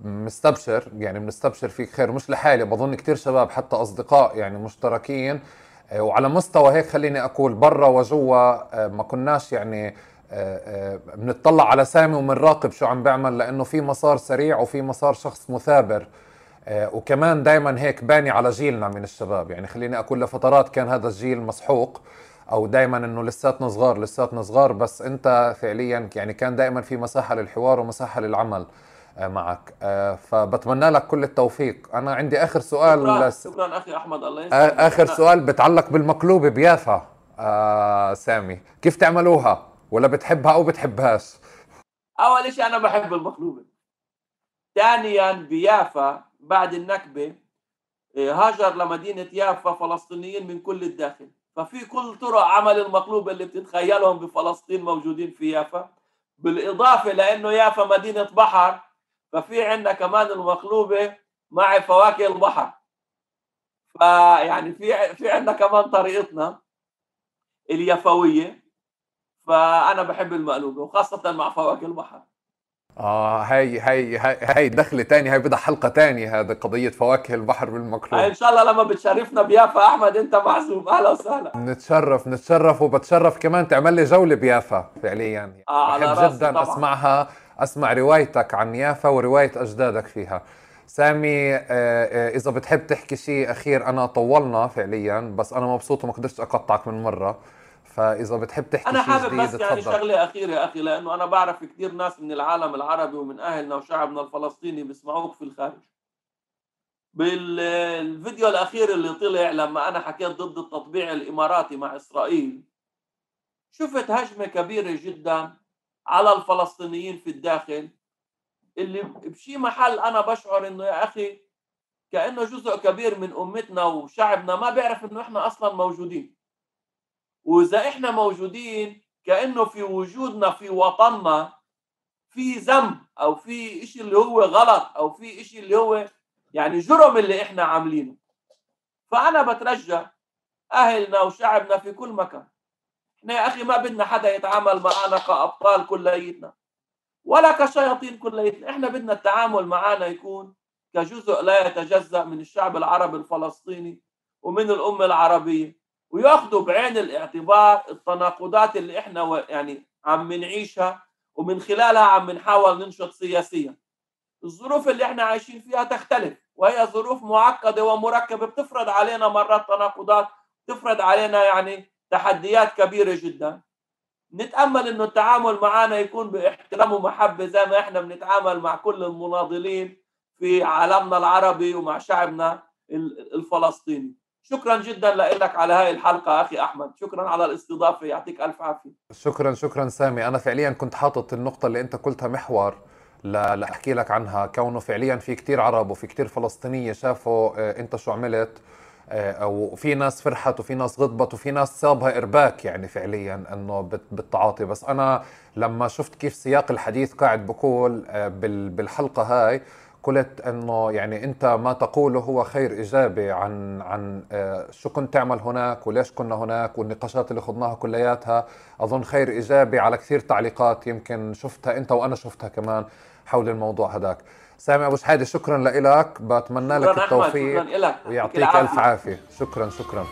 مستبشر يعني بنستبشر فيك خير. مش لحالي بظن كثير شباب حتى أصدقاء يعني مشتركين. وعلى مستوى هيك خليني أقول برا وجوا ما كناش يعني بنطلع على سامي وبنراقب شو عم بيعمل لأنه في مسار سريع وفي مسار شخص مثابر. وكمان دائما هيك باني على جيلنا من الشباب. يعني خليني أقول لفترات كان هذا الجيل مسحوق. أو دائما إنه لساتنا صغار لساتنا صغار بس أنت فعليا يعني كان دائما في مساحة للحوار ومساحة للعمل آه، معك. آه، فبتمنى لك كل التوفيق. أنا عندي آخر سؤال شكرا, شكرا أخي أحمد الله يسلمك. آخر سؤال بتعلق بالمقلوبه بيافا آه سامي. كيف تعملوها؟ ولا بتحبها أو بتحبهاش؟ أول شيء أنا بحب المقلوبه ثانيا بيافا بعد النكبة هاجر لمدينة يافا فلسطينيين من كل الداخل. ففي كل طرق عمل المقلوبه اللي بتتخيلهم بفلسطين موجودين في يافا. بالإضافة لأنه يافا مدينة بحر ففي عندنا كمان المقلوبه مع فواكه البحر. فيعني في في عندنا كمان طريقتنا اليافوية فأنا بحب المقلوبه وخاصة مع فواكه البحر. آه هاي هاي هاي, هاي دخله ثانية هاي بدها حلقة ثانية هذا قضية فواكه البحر بالمقلوب إن شاء الله لما بتشرفنا بيافا أحمد أنت معزوم. أهلا وسهلا. نتشرف نتشرف وبتشرف كمان تعمل لي جولة بيافا فعليا. آه بحب جدا طبعا. أسمعها أسمع روايتك عن يافا ورواية أجدادك فيها. سامي آه، آه، إذا بتحب تحكي شيء أخير أنا طولنا فعليا بس أنا مبسوط وما قدرتش أقطعك من مرة. فإذا بتحب تحكي أنا حابب بس يعني شغلة أخيرة أخي لأنه أنا بعرف كثير ناس من العالم العربي ومن أهلنا وشعبنا الفلسطيني بيسمعوك في الخارج. بالفيديو الأخير اللي طلع لما أنا حكيت ضد التطبيع الإماراتي مع إسرائيل شفت هجمة كبيرة جدا على الفلسطينيين في الداخل اللي بشي محل أنا بشعر إنه يا أخي كأنه جزء كبير من أمتنا وشعبنا ما بيعرف إنه إحنا أصلا موجودين. وإذا إحنا موجودين كأنه في وجودنا في وطننا في ذنب أو في شيء اللي هو غلط أو في شيء اللي هو يعني جرم اللي إحنا عاملينه. فأنا بترجى أهلنا وشعبنا في كل مكان. إحنا يا أخي ما بدنا حدا يتعامل معنا كأبطال كليتنا ولا كشياطين كليتنا إحنا بدنا التعامل معنا يكون كجزء لا يتجزأ من الشعب العربي الفلسطيني ومن الأمة العربية. وياخذوا بعين الاعتبار التناقضات اللي إحنا يعني عم نعيشها ومن خلالها عم نحاول ننشط سياسيا. الظروف اللي إحنا عايشين فيها تختلف وهي ظروف معقدة ومركبة بتفرض علينا مرات تناقضات تفرض علينا يعني تحديات كبيرة جدا. نتأمل إنه التعامل معنا يكون بإحترام ومحبة زي ما إحنا بنتعامل مع كل المناضلين في عالمنا العربي ومع شعبنا الفلسطيني. شكرا جدا لك على هاي الحلقة أخي أحمد. شكرا على الاستضافة. يعطيك ألف عافية. شكرا شكرا سامي. أنا فعليا كنت حاطط النقطة اللي أنت قلتها محور لأحكي لك عنها كونه فعليا في كتير عرب وفي كتير فلسطينية شافوا آه، أنت شو عملت آه، وفي ناس فرحت وفي ناس غضبت وفي ناس صابها إرباك يعني فعليا إنه بالتعاطي بس أنا لما شفت كيف سياق الحديث قاعد بقول آه، بالحلقة هاي قلت إنه يعني أنت ما تقوله هو خير إيجابي عن عن آه، شو كنت تعمل هناك وليش كنا هناك والنقاشات اللي خضناها كلياتها. أظن خير إيجابي على كثير تعليقات يمكن شفتها أنت وأنا شفتها كمان حول الموضوع هذاك سامي أبو شحاده شكرا لك بتمنى لك التوفيق ويعطيك ألف عافية. شكرا شكرا.